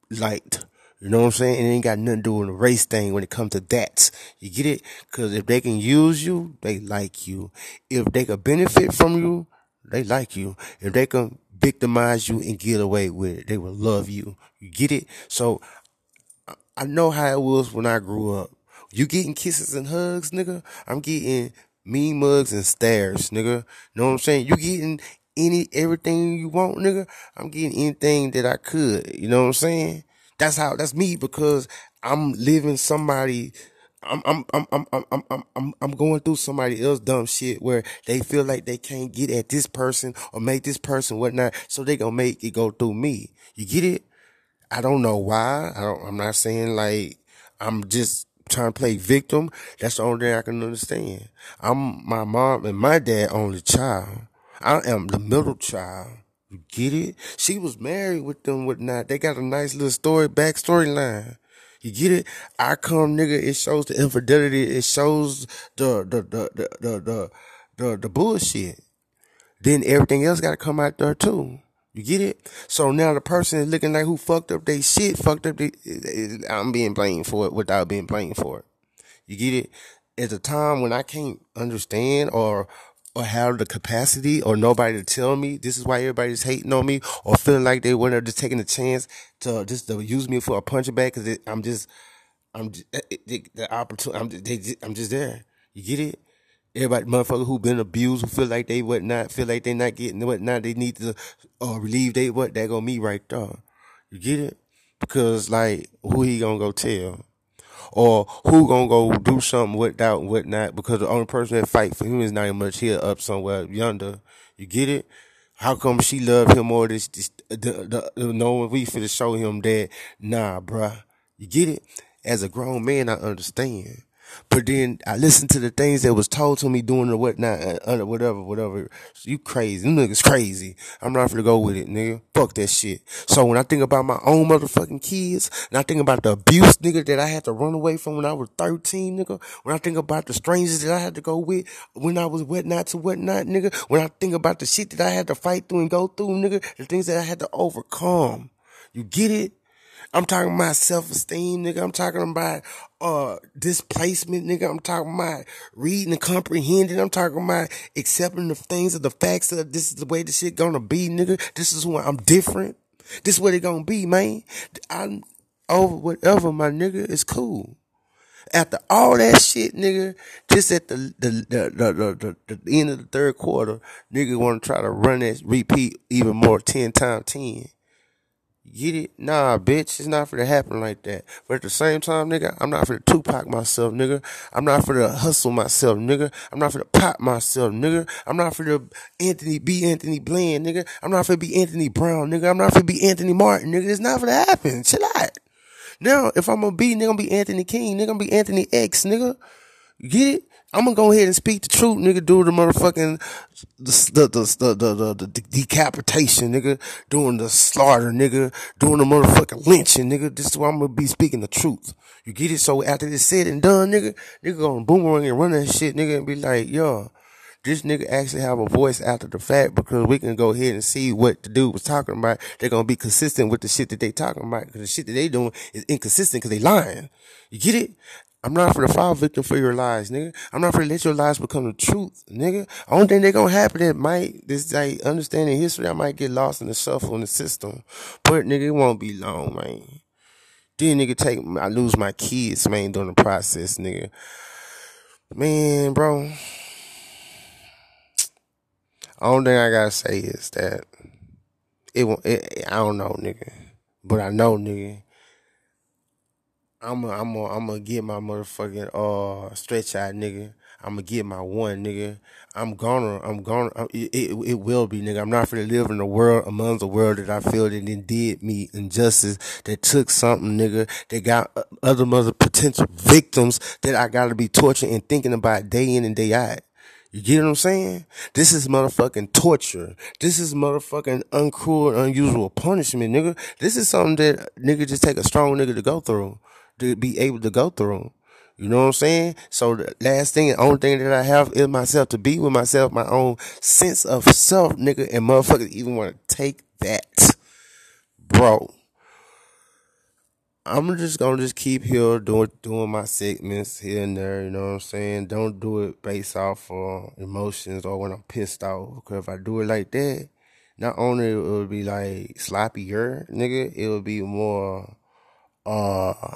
liked. You know what I'm saying? It ain't got nothing to do with the race thing when it comes to that. You get it? Cause if they can use you, they like you. If they can benefit from you, they like you. If they can victimize you and get away with it, they will love you. You get it? So I know how it was when I grew up. You getting kisses and hugs, nigga. I'm getting mean mugs and stares, nigga. Know what I'm saying? You getting any everything you want, nigga. I'm getting anything that I could. You know what I'm saying? That's how. That's me because I'm living somebody. I'm I'm I'm I'm I'm I'm I'm I'm going through somebody else dumb shit where they feel like they can't get at this person or make this person whatnot, so they gonna make it go through me. You get it? I don't know why. I I'm not saying like I'm just trying to play victim. That's the only thing I can understand. I'm my mom and my dad only child. I am the middle child. You get it? She was married with them, whatnot. They got a nice little story, backstory line. You get it? I come, nigga. It shows the infidelity. It shows the the the the the the, the, the bullshit. Then everything else got to come out there too. You get it? So now the person is looking like who fucked up they shit, fucked up they, I'm being blamed for it without being blamed for it. You get it? At the time when I can't understand or, or have the capacity or nobody to tell me this is why everybody's hating on me or feeling like they were just taking a chance to just to use me for a punching bag because I'm just, I'm just, the opportunity, I'm, they, I'm just there. You get it? Everybody, motherfucker who been abused, who feel like they what not, feel like they not getting what not, they need to uh, relieve they what, that gonna me right there. You get it? Because like, who he gonna go tell? Or who gonna go do something without and whatnot? Because the only person that fight for him is not even much here up somewhere yonder. You get it? How come she love him more? This, this the, the, the knowing we finna show him that, nah, bruh. You get it? As a grown man, I understand. But then I listened to the things that was told to me doing the whatnot, uh, whatever, whatever. So you crazy. Them niggas crazy. I'm not gonna go with it, nigga. Fuck that shit. So when I think about my own motherfucking kids, and I think about the abuse, nigga, that I had to run away from when I was 13, nigga. When I think about the strangers that I had to go with when I was whatnot to whatnot, nigga. When I think about the shit that I had to fight through and go through, nigga. The things that I had to overcome. You get it? I'm talking about self-esteem, nigga. I'm talking about, uh, displacement, nigga. I'm talking about reading and comprehending. I'm talking about accepting the things of the facts of this is the way the shit gonna be, nigga. This is who I'm different. This is what it gonna be, man. I'm over whatever, my nigga. It's cool. After all that shit, nigga, just at the the the the, the, the end of the third quarter, nigga want to try to run that repeat even more ten times ten. Get it? Nah, bitch, it's not for to happen like that. But at the same time, nigga, I'm not for to Tupac myself, nigga. I'm not for to hustle myself, nigga. I'm not for to pop myself, nigga. I'm not for to Anthony be Anthony Bland, nigga. I'm not for to be Anthony Brown, nigga. I'm not for to be Anthony Martin, nigga. It's not for to happen. Chill out. Now, if I'm gonna be, nigga, I'm gonna be Anthony King, nigga, I'm gonna be Anthony X, nigga. Get it? I'm gonna go ahead and speak the truth, nigga. Do the motherfucking the the the the, the, the decapitation, nigga. Doing the slaughter, nigga. Doing the motherfucking lynching, nigga. This is why I'm gonna be speaking the truth. You get it? So after this said and done, nigga, nigga gonna boomerang and run that shit, nigga, and be like, yo, this nigga actually have a voice after the fact because we can go ahead and see what the dude was talking about. They're gonna be consistent with the shit that they talking about because the shit that they doing is inconsistent because they lying. You get it? I'm not for the fall victim for your lies, nigga. I'm not for to let your lies become the truth, nigga. Only thing that gonna happen that might this like understanding history, I might get lost in the shuffle in the system. But nigga, it won't be long, man. Then nigga take I lose my kids, man, during the process, nigga. Man, bro. Only thing I gotta say is that it won't. It, I don't know, nigga, but I know, nigga. I'm a, I'm a, I'm gonna get my motherfucking uh stretch out, nigga. I'm gonna get my one, nigga. I'm gonna, I'm gonna, it, it, it will be, nigga. I'm not gonna live in a world among the world that I feel that then did me injustice, that took something, nigga, that got other mother potential victims that I gotta be torturing and thinking about day in and day out. You get what I'm saying? This is motherfucking torture. This is motherfucking uncruel, unusual punishment, nigga. This is something that nigga just take a strong nigga to go through, to be able to go through. You know what I'm saying? So the last thing, the only thing that I have is myself to be with myself, my own sense of self, nigga, and motherfuckers even want to take that, bro. I'm just gonna just keep here doing doing my segments here and there. You know what I'm saying? Don't do it based off of emotions or when I'm pissed off. Because if I do it like that, not only it would be like sloppier, nigga, it would be more uh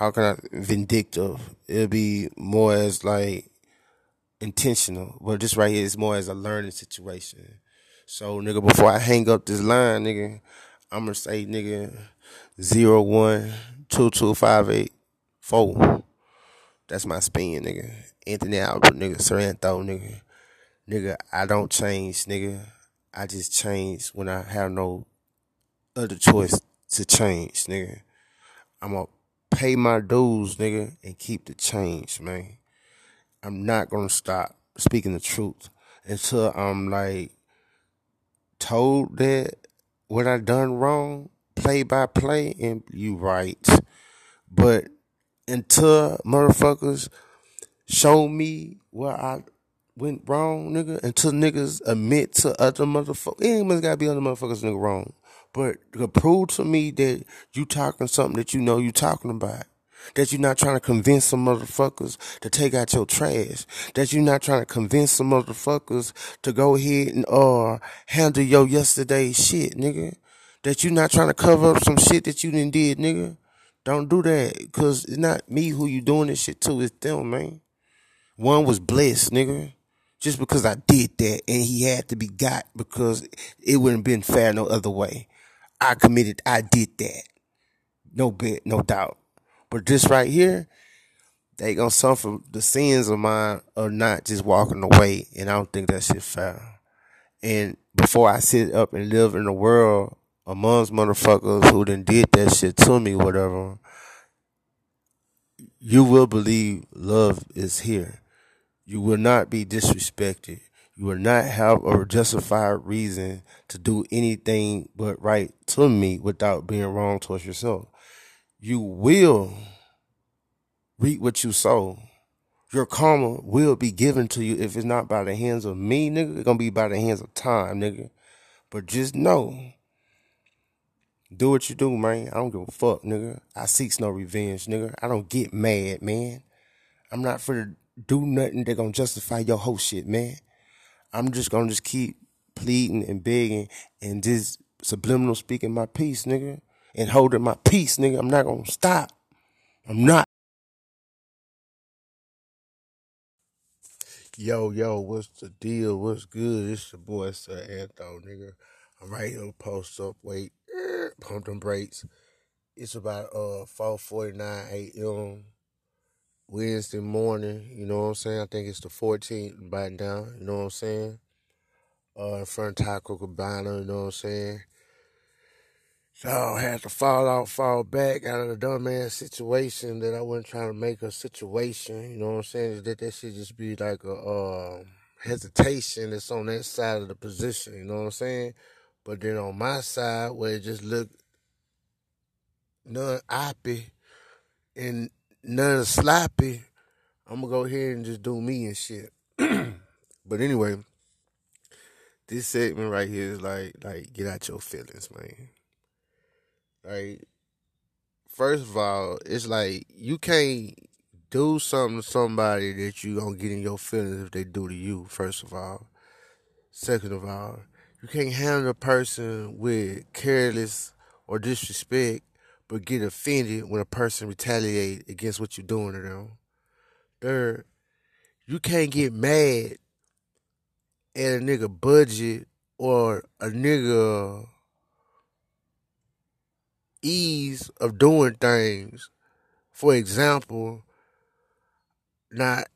how can I vindictive? It'll be more as like intentional. But this right here is more as a learning situation. So nigga, before I hang up this line, nigga, I'm gonna say nigga zero one two two five eight four. That's my spin, nigga. Anthony Albert, nigga. Sorrento, nigga. Nigga, I don't change, nigga. I just change when I have no other choice to change, nigga. I'm gonna pay my dues, nigga, and keep the change, man. I'm not gonna stop speaking the truth until I'm like told that what I done wrong play by play, and you right. But until motherfuckers show me where I went wrong, nigga, until niggas admit to other motherfuckers, it ain't gotta be other motherfuckers nigga wrong. But to prove to me that you talking something that you know you talking about. That you're not trying to convince some motherfuckers to take out your trash. That you're not trying to convince some motherfuckers to go ahead and uh handle your yesterday shit, nigga that you're not trying to cover up some shit that you didn't did, nigga. Don't do that. Cause it's not me who you doing this shit to, it's them, man. One was blessed, nigga. Just because I did that and he had to be got because it wouldn't been fair no other way. I committed, I did that. No bet, no doubt. But this right here, they gonna suffer the sins of mine of not just walking away, and I don't think that shit fair. And before I sit up and live in the world amongst motherfuckers who done did that shit to me, whatever, you will believe love is here. You will not be disrespected. You will not have a justified reason to do anything but right to me without being wrong towards yourself. You will reap what you sow. Your karma will be given to you if it's not by the hands of me, nigga. It's gonna be by the hands of time, nigga. But just know do what you do, man. I don't give a fuck, nigga. I seeks no revenge, nigga. I don't get mad, man. I'm not for to do nothing that gonna justify your whole shit, man. I'm just gonna just keep pleading and begging and just subliminal speaking my peace, nigga. And holding my peace, nigga. I'm not gonna stop. I'm not. Yo, yo, what's the deal? What's good? It's your boy, Sir Anthony, nigga. I'm right here, post up, wait. (clears throat) pump them brakes. It's about uh 4:49 a.m. Wednesday morning. You know what I'm saying? I think it's the 14th, biting down. You know what I'm saying? Uh, in front of Taco Cabana. You know what I'm saying? So I had to fall out, fall back out of the dumbass situation that I wasn't trying to make a situation. You know what I'm saying? That that should just be like a uh, hesitation that's on that side of the position. You know what I'm saying? But then on my side, where it just looked none oppy and none sloppy, I'm gonna go ahead and just do me and shit. (clears throat) but anyway, this segment right here is like like get out your feelings, man. Like first of all, it's like you can't do something to somebody that you gonna get in your feelings if they do to you, first of all. Second of all, you can't handle a person with careless or disrespect but get offended when a person retaliate against what you're doing to them. Third, you can't get mad at a nigga budget or a nigga ease of doing things. For example, not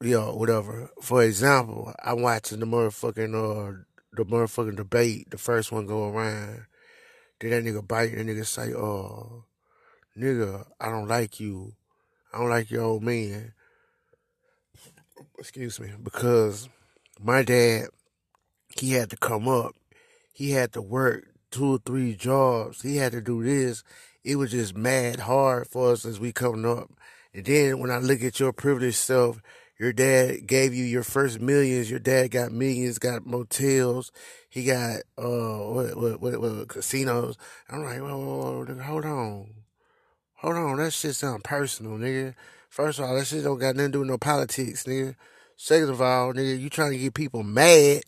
you know, whatever. For example, I'm watching the motherfucking uh the motherfucking debate, the first one go around. Then that nigga Biden nigga say, oh, nigga, I don't like you. I don't like your old man. Excuse me. Because my dad, he had to come up. He had to work two or three jobs. He had to do this. It was just mad hard for us as we coming up. And then when I look at your privileged self, your dad gave you your first millions. Your dad got millions, got motels. He got uh what what what, what casinos. I'm like, whoa, whoa, whoa, hold on, hold on. That shit sound personal, nigga. First of all, that shit don't got nothing to do with no politics, nigga. Second of all, nigga, you trying to get people mad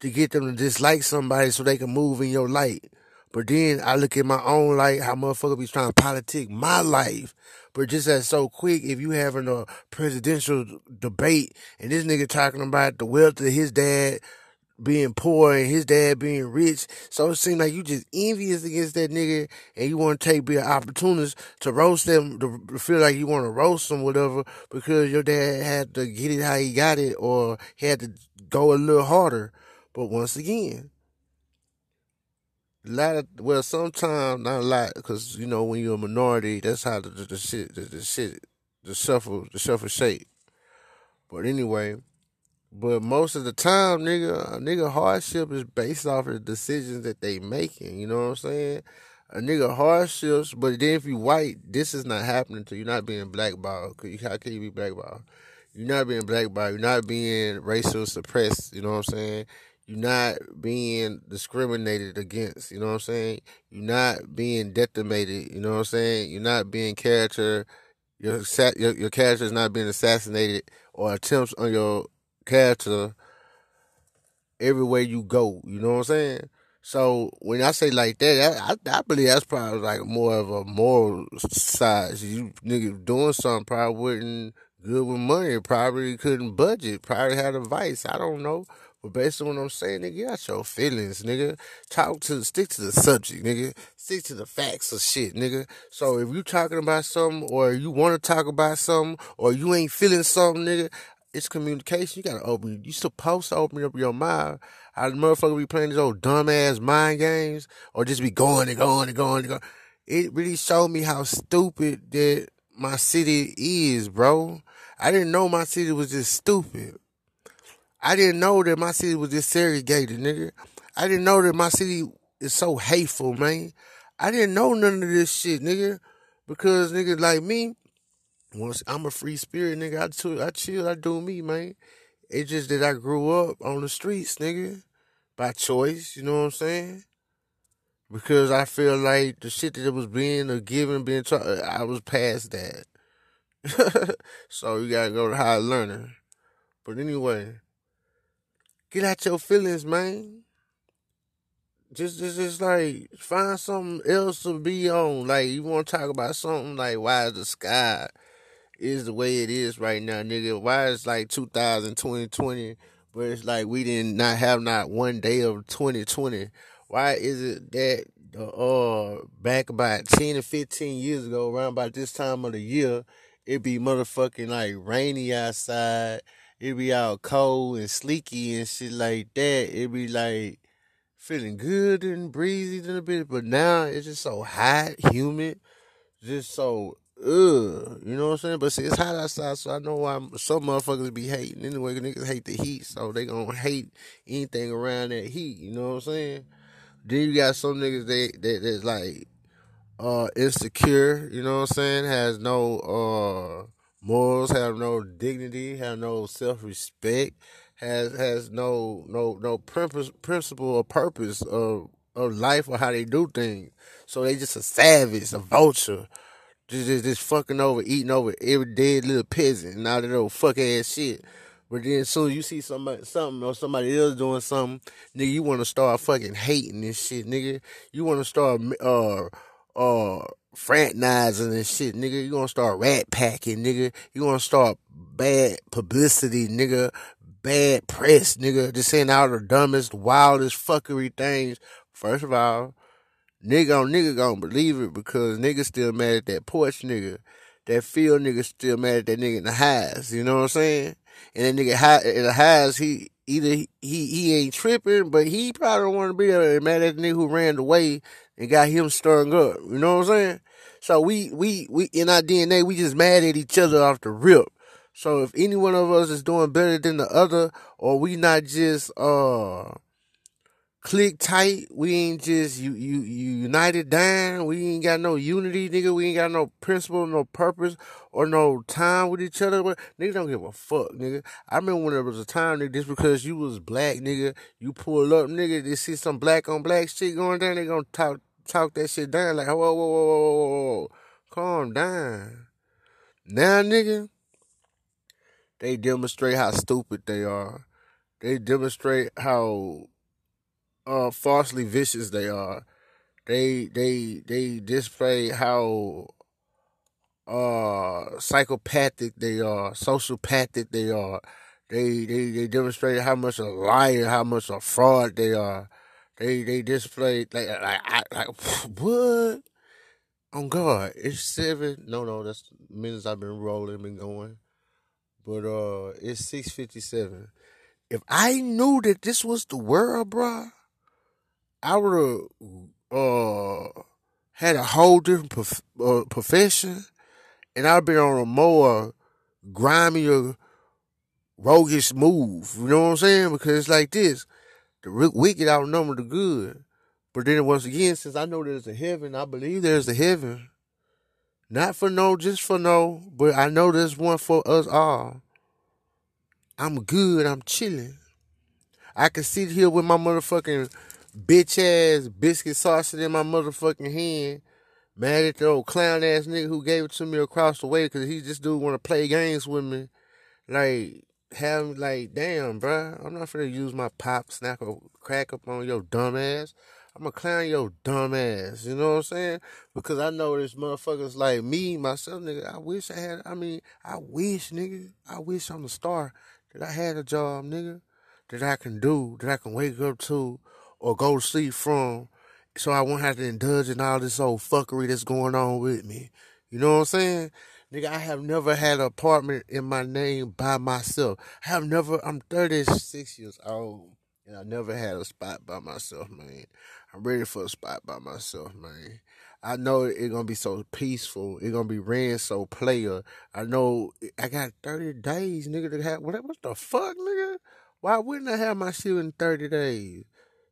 to get them to dislike somebody so they can move in your light. But then I look at my own life, how motherfucker be trying to politic my life. But just as so quick, if you having a presidential debate and this nigga talking about the wealth of his dad being poor and his dad being rich. So it seems like you just envious against that nigga and you want to take be an opportunist to roast them, to feel like you want to roast them, whatever, because your dad had to get it how he got it or he had to go a little harder. But once again, lot of well, sometimes not a lot, because you know when you're a minority, that's how the, the, the shit, the, the shit, the shuffle, the shuffle shape. But anyway, but most of the time, nigga, a nigga hardship is based off of the decisions that they making. You know what I'm saying? A nigga hardships, but then if you white, this is not happening to you. Not being blackballed. How can you be blackballed? You're not being blackballed. You're not being racial suppressed. You know what I'm saying? You're not being discriminated against. You know what I'm saying? You're not being decimated. You know what I'm saying? You're not being character. Your your, your character is not being assassinated or attempts on your character everywhere you go. You know what I'm saying? So when I say like that, I, I believe that's probably like more of a moral side. You niggas doing something probably wouldn't good with money. Probably couldn't budget. Probably had a vice. I don't know. But based on what I'm saying, nigga, you got your feelings, nigga. Talk to, stick to the subject, nigga. Stick to the facts of shit, nigga. So if you talking about something, or you want to talk about something, or you ain't feeling something, nigga, it's communication. You gotta open. You supposed to open up your mind. How the motherfucker be playing these old dumbass mind games, or just be going and going and going and going. It really showed me how stupid that my city is, bro. I didn't know my city was just stupid. I didn't know that my city was just segregated, nigga. I didn't know that my city is so hateful, man. I didn't know none of this shit, nigga. Because niggas like me, once I'm a free spirit, nigga. I chill, I do me, man. It's just that I grew up on the streets, nigga, by choice. You know what I'm saying? Because I feel like the shit that was being or given, being taught, I was past that. (laughs) so you gotta go to higher learning. But anyway, get out your feelings, man. Just, just, just like find something else to be on. Like you want to talk about something like why is the sky is the way it is right now, nigga. Why it's like 2020, but it's like we didn't not have not one day of 2020. Why is it that uh back about ten or fifteen years ago, around about this time of the year, it be motherfucking like rainy outside. It be out cold and sleeky and shit like that. It be like feeling good and breezy a little bit, but now it's just so hot, humid, just so ugh, you know what I'm saying? But see, it's hot outside, so I know why some motherfuckers be hating anyway. Niggas hate the heat, so they gonna hate anything around that heat. You know what I'm saying? Then you got some niggas that that that's like uh insecure. You know what I'm saying? Has no uh morals, have no dignity, have no self respect, has has no no no purpose, principle or purpose of of life or how they do things. So they just a savage, a vulture just, just, just fucking over, eating over every dead little peasant and all that old fuck ass shit. But then soon you see somebody something or somebody else doing something, nigga, you wanna start fucking hating this shit, nigga. You wanna start uh uh fraternizing and shit, nigga. You gonna start rat packing, nigga. You gonna start bad publicity, nigga. Bad press, nigga. Just saying all the dumbest, wildest fuckery things. First of all, Nigga on nigga gonna believe it because nigga still mad at that porch nigga. That field nigga still mad at that nigga in the highs. You know what I'm saying? And that nigga high, in the highs, he either he he ain't tripping, but he probably don't want to be there mad at the nigga who ran away and got him stirring up. You know what I'm saying? So we we we in our DNA, we just mad at each other off the rip. So if any one of us is doing better than the other, or we not just uh click tight. We ain't just you you you united down. We ain't got no unity, nigga. We ain't got no principle, no purpose, or no time with each other. But nigga don't give a fuck, nigga. I remember when there was a time, nigga, just because you was black, nigga, you pull up, nigga, they see some black on black shit going down, they gonna talk talk that shit down like whoa whoa whoa whoa whoa whoa, calm down. Now, nigga, they demonstrate how stupid they are. They demonstrate how uh, falsely vicious they are. They they they display how uh psychopathic they are, sociopathic they are. They they they demonstrate how much a liar, how much a fraud they are. They they display like like like (laughs) what? On God, it's seven. No, no, that's minutes I've been rolling, been going. But uh, it's six fifty seven. If I knew that this was the world, bruh, I would have uh, had a whole different prof- uh, profession, and I'd been on a more grimier, roguish move. You know what I'm saying? Because it's like this: the wicked outnumber the good. But then once again, since I know there's a heaven, I believe there's a heaven. Not for no, just for no, but I know there's one for us all. I'm good. I'm chilling. I can sit here with my motherfucking bitch ass biscuit sausage in my motherfucking hand. Mad at the old clown ass nigga who gave it to me across the way because he just do want to play games with me. Like, have like, damn, bruh, I'm not finna use my pop, snap, or crack up on your dumb ass. I'm gonna clown your dumb ass. You know what I'm saying? Because I know there's motherfuckers like me, myself, nigga. I wish I had, I mean, I wish, nigga. I wish I'm the star that I had a job, nigga, that I can do, that I can wake up to, or go to sleep from so I won't have to indulge in all this old fuckery that's going on with me. You know what I'm saying? Nigga, I have never had an apartment in my name by myself. I have never, I'm 36 years old, and I never had a spot by myself, man. I'm ready for a spot by myself, man. I know it's gonna be so peaceful. It's gonna be ran so player. I know I got 30 days, nigga, to have, what, what the fuck, nigga? Why wouldn't I have my shit in 30 days?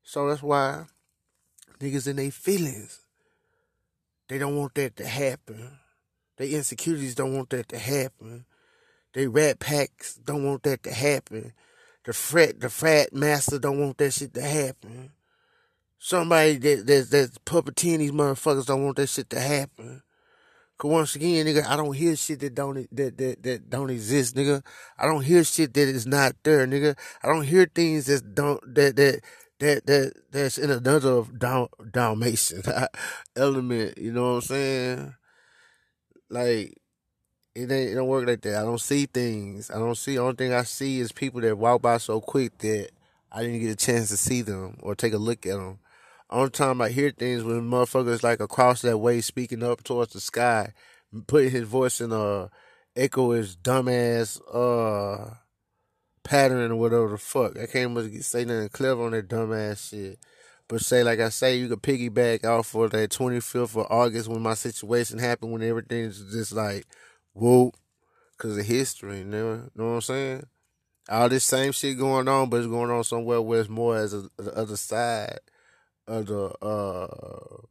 So that's why niggas in their feelings, they don't want that to happen. Their insecurities don't want that to happen. They rat packs don't want that to happen. The frat, the frat master don't want that shit to happen. Somebody that that that's puppeteering these motherfuckers don't want that shit to happen. Cause once again, nigga, I don't hear shit that don't that that that don't exist, nigga. I don't hear shit that is not there, nigga. I don't hear things that don't that that that that that's in another Dal- Dalmatian (laughs) element. You know what I'm saying? Like it ain't it don't work like that. I don't see things. I don't see. Only thing I see is people that walk by so quick that I didn't get a chance to see them or take a look at them. Only time I hear things when motherfuckers like across that way speaking up towards the sky, putting his voice in a echo his dumbass uh pattern or whatever the fuck. I can't even say nothing clever on that dumbass shit. But say like I say, you could piggyback off of that 25th of August when my situation happened, when everything's just like, whoa, because of history, you know, know what I'm saying? All this same shit going on, but it's going on somewhere where it's more as a, the other side of the uh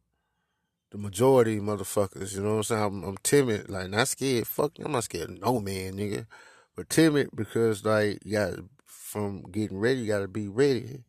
the majority motherfuckers. You know what I'm saying? I'm, I'm timid, like not scared. Fuck, I'm not scared no man, nigga, but timid because like you got from getting ready, you got to be ready.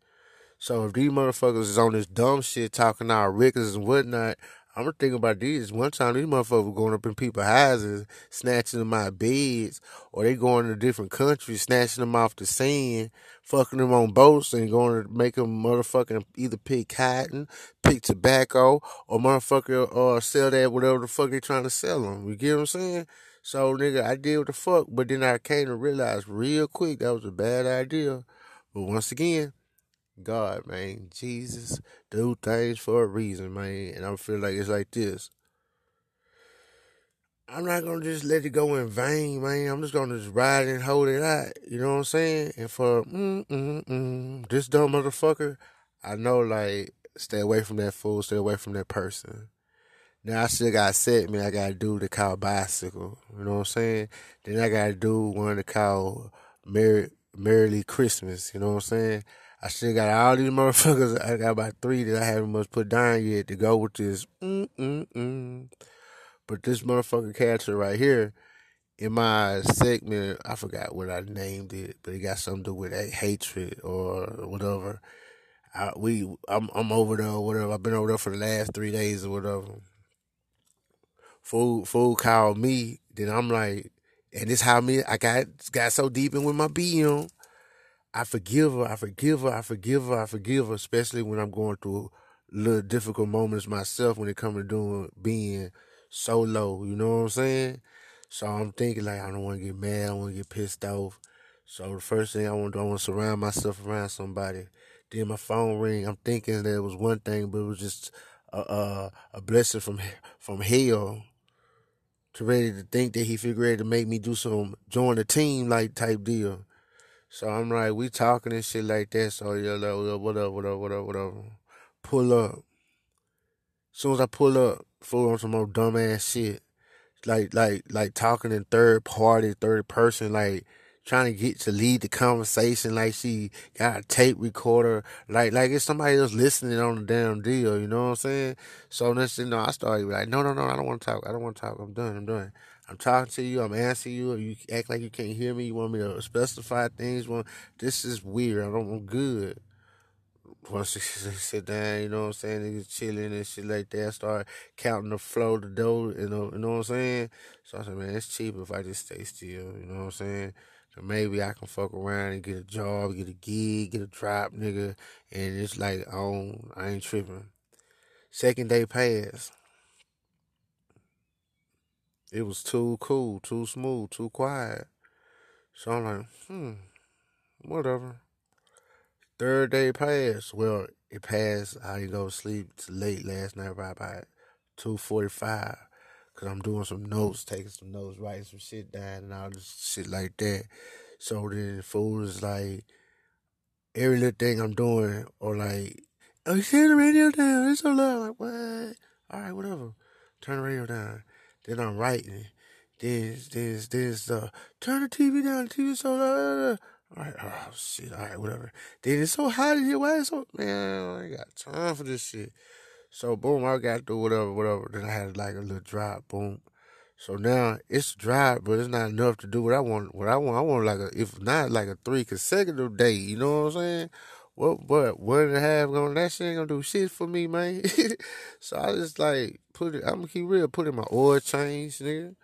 So if these motherfuckers is on this dumb shit talking our records and whatnot, I'm gonna about these. One time these motherfuckers going up in people's houses, snatching them out beds, or they going to different countries, snatching them off the scene, fucking them on boats and going to make them motherfucking either pick cotton, pick tobacco, or motherfucker or uh, sell that whatever the fuck they trying to sell them. You get what I'm saying? So nigga, I did what the fuck, but then I came to realize real quick that was a bad idea. But once again, God, man, Jesus, do things for a reason, man. And I feel like it's like this. I'm not gonna just let it go in vain, man. I'm just gonna just ride and hold it out. You know what I'm saying? And for mm mm mm this dumb motherfucker, I know like stay away from that fool, stay away from that person. Now I still got set me. I gotta do the call bicycle. You know what I'm saying? Then I gotta do one to call Merry Merrily Christmas. You know what I'm saying? I still got all these (laughs) motherfuckers. I got about three that I haven't much put down yet to go with this. Mm-mm-mm. But this motherfucker catcher right here, in my segment, I forgot what I named it, but it got something to do with hatred or whatever. I, we, I'm, I'm over there or whatever. I've been over there for the last three days or whatever. Fool, fool called me. Then I'm like, and this how me, I got, got so deep in with my BM. I forgive her, I forgive her, I forgive her, I forgive her, especially when I'm going through little difficult moments myself when it comes to doing being solo, you know what I'm saying? So I'm thinking like I don't want to get mad, I don't want to get pissed off. So the first thing I want to do, I want to surround myself around somebody. Then my phone ring. I'm thinking that it was one thing, but it was just a a, a blessing from from hell. To ready to think that he figured to make me do some join the team like type deal. So I'm like, we talking and shit like that. So yeah, like, whatever, whatever, whatever, whatever. Pull up. As soon as I pull up, fool on some more dumbass shit. Like, like, like talking in third party, third person, like trying to get to lead the conversation like she got a tape recorder, like like it's somebody else listening on the damn deal, you know what I'm saying? So next you know, I started like, no, no, no, I don't want to talk. I don't want to talk. I'm done. I'm done. I'm talking to you. I'm answering you. You act like you can't hear me. You want me to specify things. Well, this is weird. I don't. I'm good. Once they sit down, you know what I'm saying, niggas chilling and shit like that. Start counting the flow, the dough, you know, you know what I'm saying. So I said, man, it's cheaper if I just stay still. You know what I'm saying. So maybe I can fuck around and get a job, get a gig, get a drop, nigga, and it's like, oh, I ain't tripping. Second day passed. It was too cool, too smooth, too quiet. So I'm like, hmm, whatever. Third day passed. Well, it passed. I didn't go to sleep late last night, right forty five, cause I'm doing some notes, taking some notes, writing some shit down, and all this shit like that. So then the fool is like, every little thing I'm doing, or like, oh, you turn the radio down. It's so loud. Like what? All right, whatever. Turn the radio down. Then I'm writing. Then, then, then, uh, turn the TV down. The TV's so loud. All right, oh shit, all right, whatever. Then it's so hot in here. Why is so man? I ain't got time for this shit. So boom, I got do whatever, whatever. Then I had like a little drop, boom. So now it's dry, but it's not enough to do what I want. What I want, I want like a, if not like a three consecutive day. You know what I'm saying? What, what, one and a half going? That shit ain't gonna do shit for me, man. (laughs) so I just like put it. I'm gonna keep real. Put in my oil change, nigga.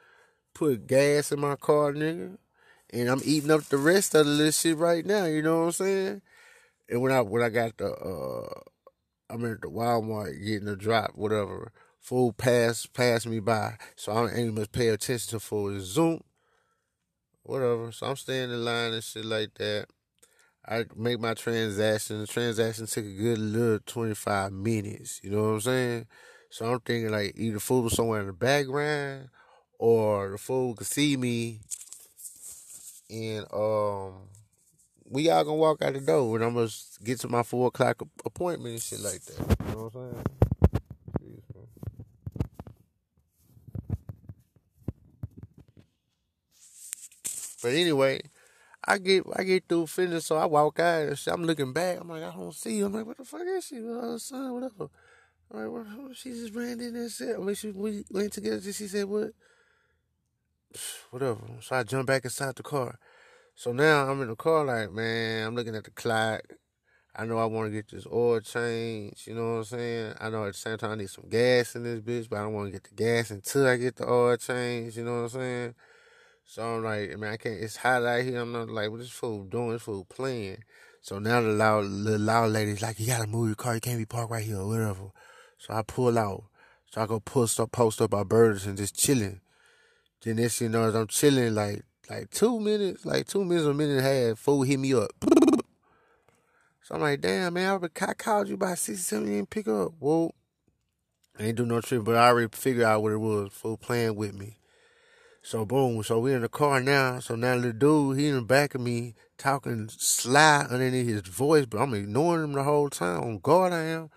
Put gas in my car, nigga and I'm eating up the rest of the little shit right now. You know what I'm saying? And when I when I got the uh, I'm at the Walmart getting a drop, whatever. Full pass pass me by, so I ain't much pay attention to full Zoom, whatever. So I'm staying in line and shit like that. I make my transaction. The transaction took a good little 25 minutes. You know what I'm saying? So I'm thinking like either food was somewhere in the background or the fool could see me and um we all gonna walk out the door and I'm gonna get to my four o'clock appointment and shit like that. You know what I'm saying? But anyway, I get I get through fitness, so I walk out and shit, I'm looking back. I'm like, I don't see you. I'm like, what the fuck is she? Uh, son, whatever. I'm like, what, she just ran in and said, I mean, she, we went together. She said, what? (sighs) Whatever. So I jump back inside the car. So now I'm in the car, like, man, I'm looking at the clock. I know I want to get this oil change. You know what I'm saying? I know at the same time I need some gas in this bitch, but I don't want to get the gas until I get the oil change. You know what I'm saying? So I'm like, man, I can't. It's hot out here. I'm not like, what this fool doing? This fool playing. So now the loud, the loud lady's like, you gotta move your car. You can't be parked right here or whatever. So I pull out. So I go post up, post up our birds and just chilling. Then this, you know, as I'm chilling, like like two minutes, like two minutes, or a minute and a half, fool hit me up. (sniffs) So I'm like, damn, man, I called you by 67, you didn't pick up. Well, I ain't do no trip, but I already figured out what it was. Fool playing with me. So boom, so we in the car now. So now the dude, he in the back of me talking sly underneath his voice, but I'm ignoring him the whole time. On guard I am.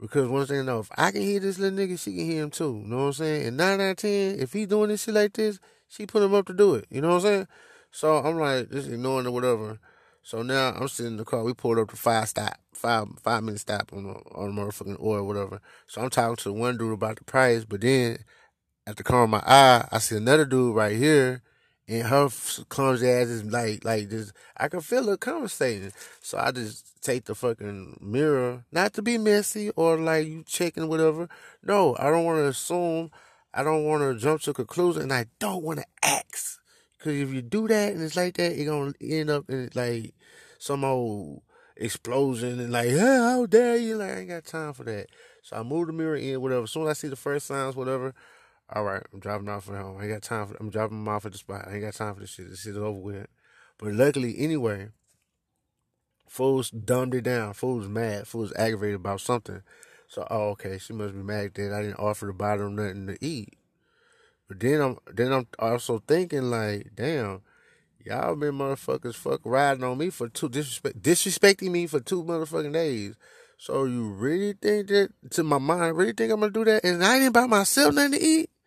Because one thing I know, if I can hear this little nigga, she can hear him too. You know what I'm saying? And nine out of ten, if he doing this shit like this, she put him up to do it. You know what I'm saying? So I'm like, just ignoring or whatever. So now I'm sitting in the car. We pulled up to five stop, five five minute stop on the on the motherfucking oil, whatever. So I'm talking to one dude about the price, but then at the corner of my eye, I see another dude right here and her clumsy ass is like, like this. I can feel her conversating. So I just take the fucking mirror, not to be messy or like you checking whatever. No, I don't want to assume. I don't want to jump to conclusion, and I don't want to ask. Cause if you do that and it's like that, you're gonna end up in like some old explosion and like, hey, how dare you? Like, I ain't got time for that. So I move the mirror in, whatever. As soon as I see the first signs, whatever, all right, I'm driving off at home. I ain't got time for. I'm dropping them off at the spot. I ain't got time for this shit. This shit is over with. But luckily, anyway, fools dumbed it down. Fools mad. Fools aggravated about something. So, oh, okay, she must be mad that I didn't offer to buy them nothing to eat. But then I'm then I'm also thinking like, damn, y'all been motherfuckers fuck riding on me for two disrespect disrespecting me for two motherfucking days. So you really think that to my mind, really think I'm gonna do that? And I didn't buy myself nothing to eat? (laughs)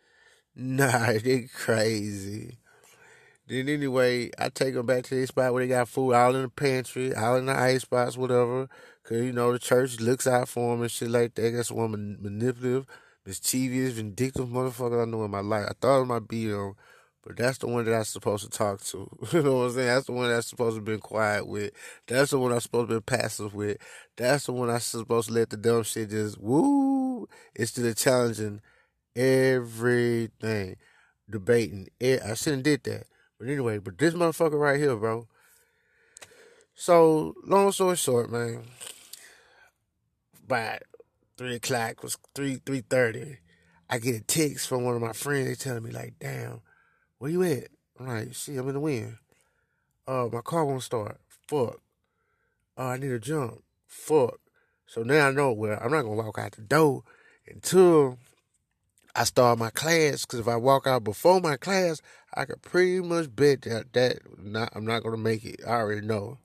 Nah, (laughs) they crazy. Then anyway, I take them back to the spot where they got food all in the pantry, all in the ice box, whatever. Cause you know the church looks out for them and shit like that. That's one manipulative, mischievous, vindictive motherfucker I know in my life. I thought it might be them, but that's the one that I'm supposed to talk to. (laughs) you know what I'm saying? That's the one that's supposed to be quiet with. That's the one I'm supposed to be passive with. That's the one I'm supposed to let the dumb shit just woo. It's the challenging everything, debating. I shouldn't did that. But anyway, but this motherfucker right here, bro. So long story short, man. By three o'clock was three three thirty. I get a text from one of my friends. They telling me like, "Damn, where you at?" I'm like, "Shit, I'm in the wind. Uh, my car won't start. Fuck. Uh, I need a jump. Fuck. So now I know where I'm not gonna walk out the door until I start my class because if I walk out before my class, I could pretty much bet that that not I'm not gonna make it. I already know.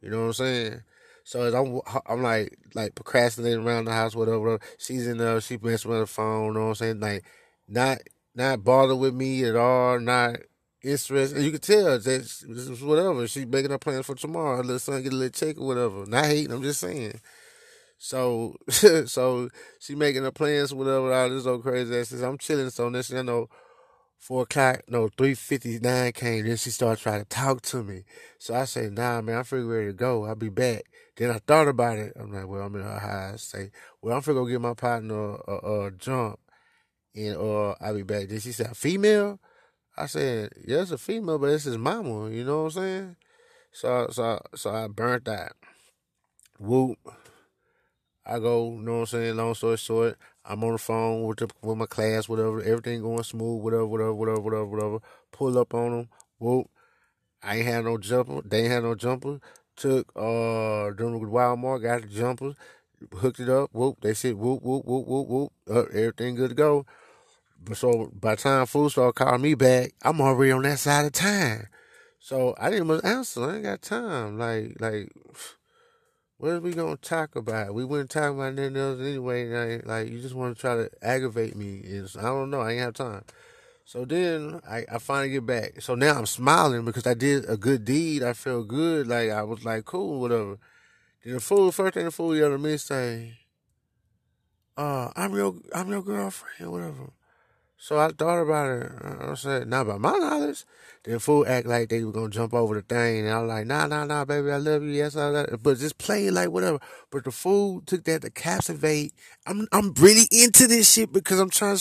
You know what I'm saying? So as I'm I'm like like procrastinating around the house, whatever. whatever. She's in there, she messing with her phone. You know what I'm saying? Like not not bothered with me at all. Not interested. You can tell that whatever. She's making her plans for tomorrow. Her little son get a little check or whatever. Not hating. I'm just saying. So, (laughs) so she making her plans, whatever, all this old crazy ass. I'm chilling. So this, you know, four o'clock, no, three fifty nine came. Then she started trying to talk to me. So I say, Nah, man, I'm freaking ready to go. I'll be back. Then I thought about it. I'm like, Well, I'm in her. I say, Well, I'm freaking go get my partner a, jump, and uh, I'll be back. Then she said, "Female." I said, "Yeah, it's a female, but this is mama." You know what I'm saying? So, so, so I burnt that. Whoop. I go, you know what I'm saying? Long story short, I'm on the phone with the, with my class, whatever, everything going smooth, whatever, whatever, whatever, whatever, whatever. Pull up on them, whoop. I ain't had no jumper. They ain't had no jumper. took uh doing with Walmart, got the jumpers, hooked it up, whoop, they said whoop, whoop, whoop, whoop, whoop, uh, everything good to go. So by the time food started calling me back, I'm already on that side of time. So I didn't much answer. I ain't got time. Like, like, what are we gonna talk about? We wouldn't talk about nothing else anyway. Like, like you just want to try to aggravate me. I don't know. I ain't have time. So then I, I finally get back. So now I'm smiling because I did a good deed. I felt good. Like I was like, cool, whatever. Then the fool, first thing the fool yelled at me say, uh, I'm your I'm your girlfriend, whatever. So I thought about it. I said, not by my knowledge. Then fool act like they were gonna jump over the thing, and I was like, nah, nah, nah, baby, I love you, yes, I love you. But just play like whatever. But the fool took that to captivate. I'm I'm really into this shit because I'm trying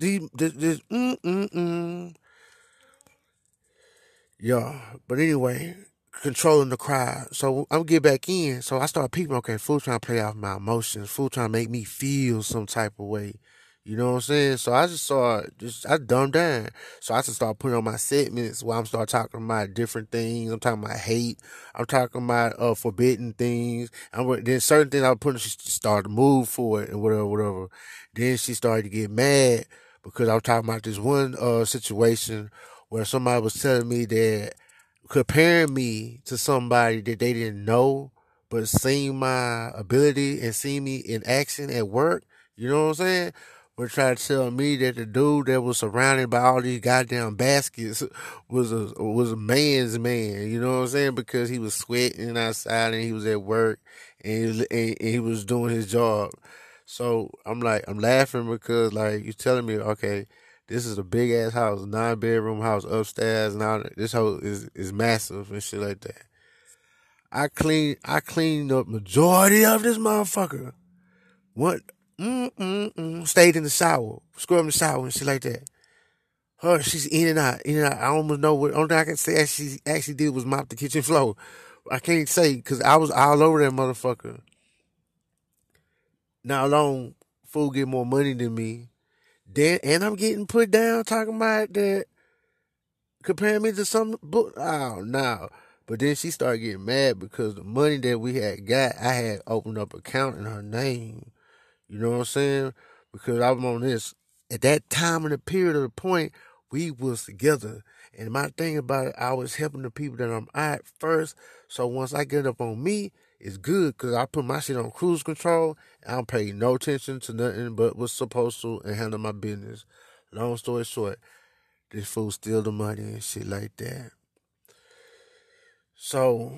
to this this mm mm mm. Yeah, but anyway, controlling the crowd. So I'm get back in. So I start peeping. Okay, fool trying to play off my emotions. Fool trying to make me feel some type of way. You know what I'm saying? So I just saw just I dumbed down. So I just start putting on my segments where I'm start talking about different things. I'm talking about hate. I'm talking about uh forbidden things. I'm then certain things I was putting she started to move for it and whatever, whatever. Then she started to get mad because I was talking about this one uh situation where somebody was telling me that comparing me to somebody that they didn't know but seeing my ability and seeing me in action at work. You know what I'm saying? Were trying to tell me that the dude that was surrounded by all these goddamn baskets was a was a man's man. You know what I'm saying? Because he was sweating outside and he was at work and he was, and, and he was doing his job. So I'm like, I'm laughing because like you're telling me, okay, this is a big ass house, nine bedroom house upstairs, and this house is is massive and shit like that. I clean, I cleaned up majority of this motherfucker. What Mm-mm-mm. Stayed in the shower, scrub in the shower and shit like that. Her, she's in and out, in and out. I almost know what, only thing I can say she actually did was mop the kitchen floor. I can't say, cause I was all over that motherfucker. Now long, fool get more money than me. Then, and I'm getting put down talking about that, comparing me to some book. Oh, no. But then she started getting mad because the money that we had got, I had opened up account in her name. You know what I'm saying? Because I'm on this. At that time in the period of the point, we was together. And my thing about it, I was helping the people that I'm at first. So once I get up on me, it's good because I put my shit on cruise control. I don't pay no attention to nothing but what's supposed to and handle my business. Long story short, this fool steal the money and shit like that. So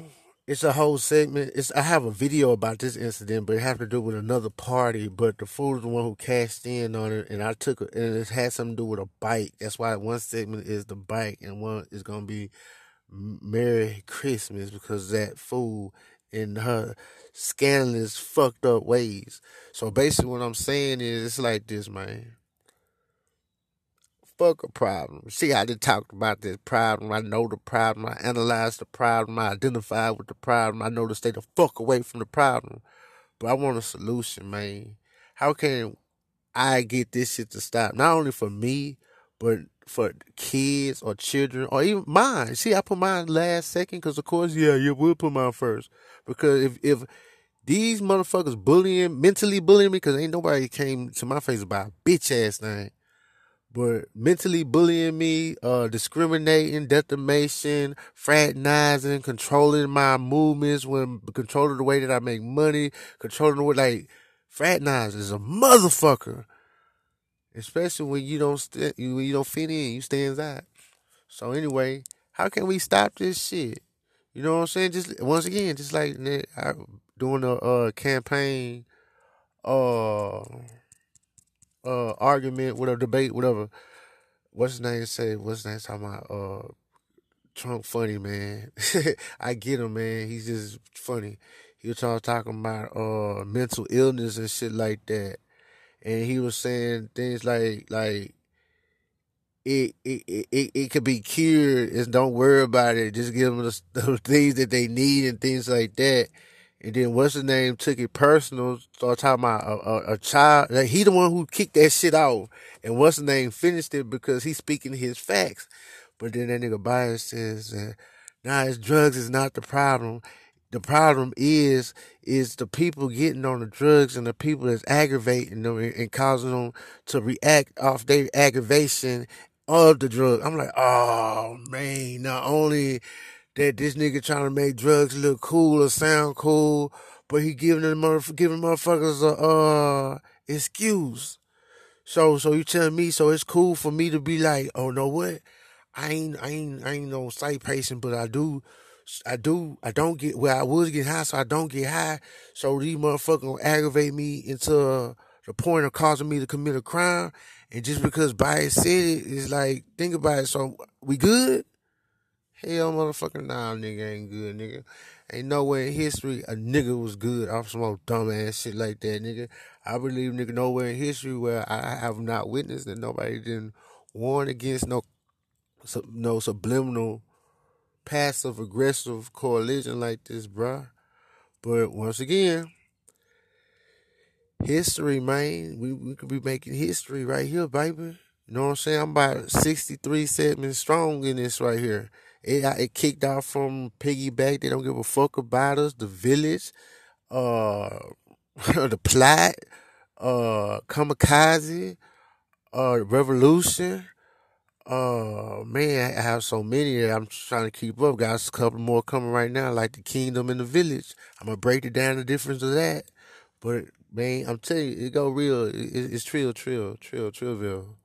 it's a whole segment. It's I have a video about this incident, but it had to do with another party. But the fool is the one who cashed in on it, and I took it, and it had something to do with a bike. That's why one segment is the bike, and one is gonna be Merry Christmas because that fool in her scandalous, fucked up ways. So basically, what I'm saying is, it's like this, man fuck a problem. See, I did talk about this problem. I know the problem. I analyze the problem. I identify with the problem. I know to stay the fuck away from the problem. But I want a solution, man. How can I get this shit to stop? Not only for me, but for kids or children or even mine. See, I put mine last second because, of course, yeah, you will put mine first. Because if if these motherfuckers bullying, mentally bullying me, because ain't nobody came to my face about bitch ass thing but mentally bullying me, uh, discriminating, defamation, fraternizing, controlling my movements, when controlling the way that I make money, controlling the way like fraternizing is a motherfucker. Especially when you don't st- when you don't fit in, you stay inside. So anyway, how can we stop this shit? You know what I'm saying? Just once again, just like doing a uh, campaign, uh uh argument, whatever debate, whatever. What's his name say? What's his name talking about? Uh, Trump funny man. (laughs) I get him, man. He's just funny. He was talking about uh mental illness and shit like that, and he was saying things like like it it it, it could be cured. Just don't worry about it. Just give them the, (laughs) the things that they need and things like that. And then what's his name took it personal, started talking about a, a, a child. Like he the one who kicked that shit off. And what's his name finished it because he's speaking his facts. But then that nigga Biden says, uh, nah, it's drugs is not the problem. the problem is is the people getting on the drugs and the people that's aggravating them and, and causing them to react off their aggravation of the drug. I'm like, oh man, not only that this nigga trying to make drugs look cool or sound cool, but he giving them motherf- giving motherfuckers a uh excuse. So so you telling me so it's cool for me to be like, oh no what? I ain't I ain't I ain't no sight patient, but I do I do I don't get well I was getting high, so I don't get high. So these motherfuckers gonna aggravate me into uh, the point of causing me to commit a crime. And just because Biden said it, it's like, think about it. So we good? Hell, motherfucker, nah, nigga ain't good, nigga. Ain't nowhere in history a nigga was good off some old dumbass shit like that, nigga. I believe, nigga, nowhere in history where I have not witnessed that nobody didn't warn against no, no subliminal, passive aggressive coalition like this, bruh. But once again, history, man. We we could be making history right here, baby. You know what I'm saying? I'm about 63 segments strong in this right here. It it kicked off from piggyback. They don't give a fuck about us. The village, uh, (laughs) the plot, uh, kamikaze, uh, revolution. Uh, man, I have so many that I'm trying to keep up. Got a couple more coming right now, like the kingdom and the village. I'm gonna break it down the difference of that. But man, I'm telling you, it go real. It, it's trill, trill, trill, trillville.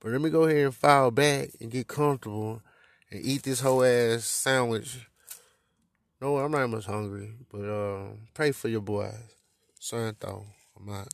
But let me go ahead and file back and get comfortable and eat this whole ass sandwich. No, I'm not much hungry, but uh, pray for your boy. Santo, I'm not.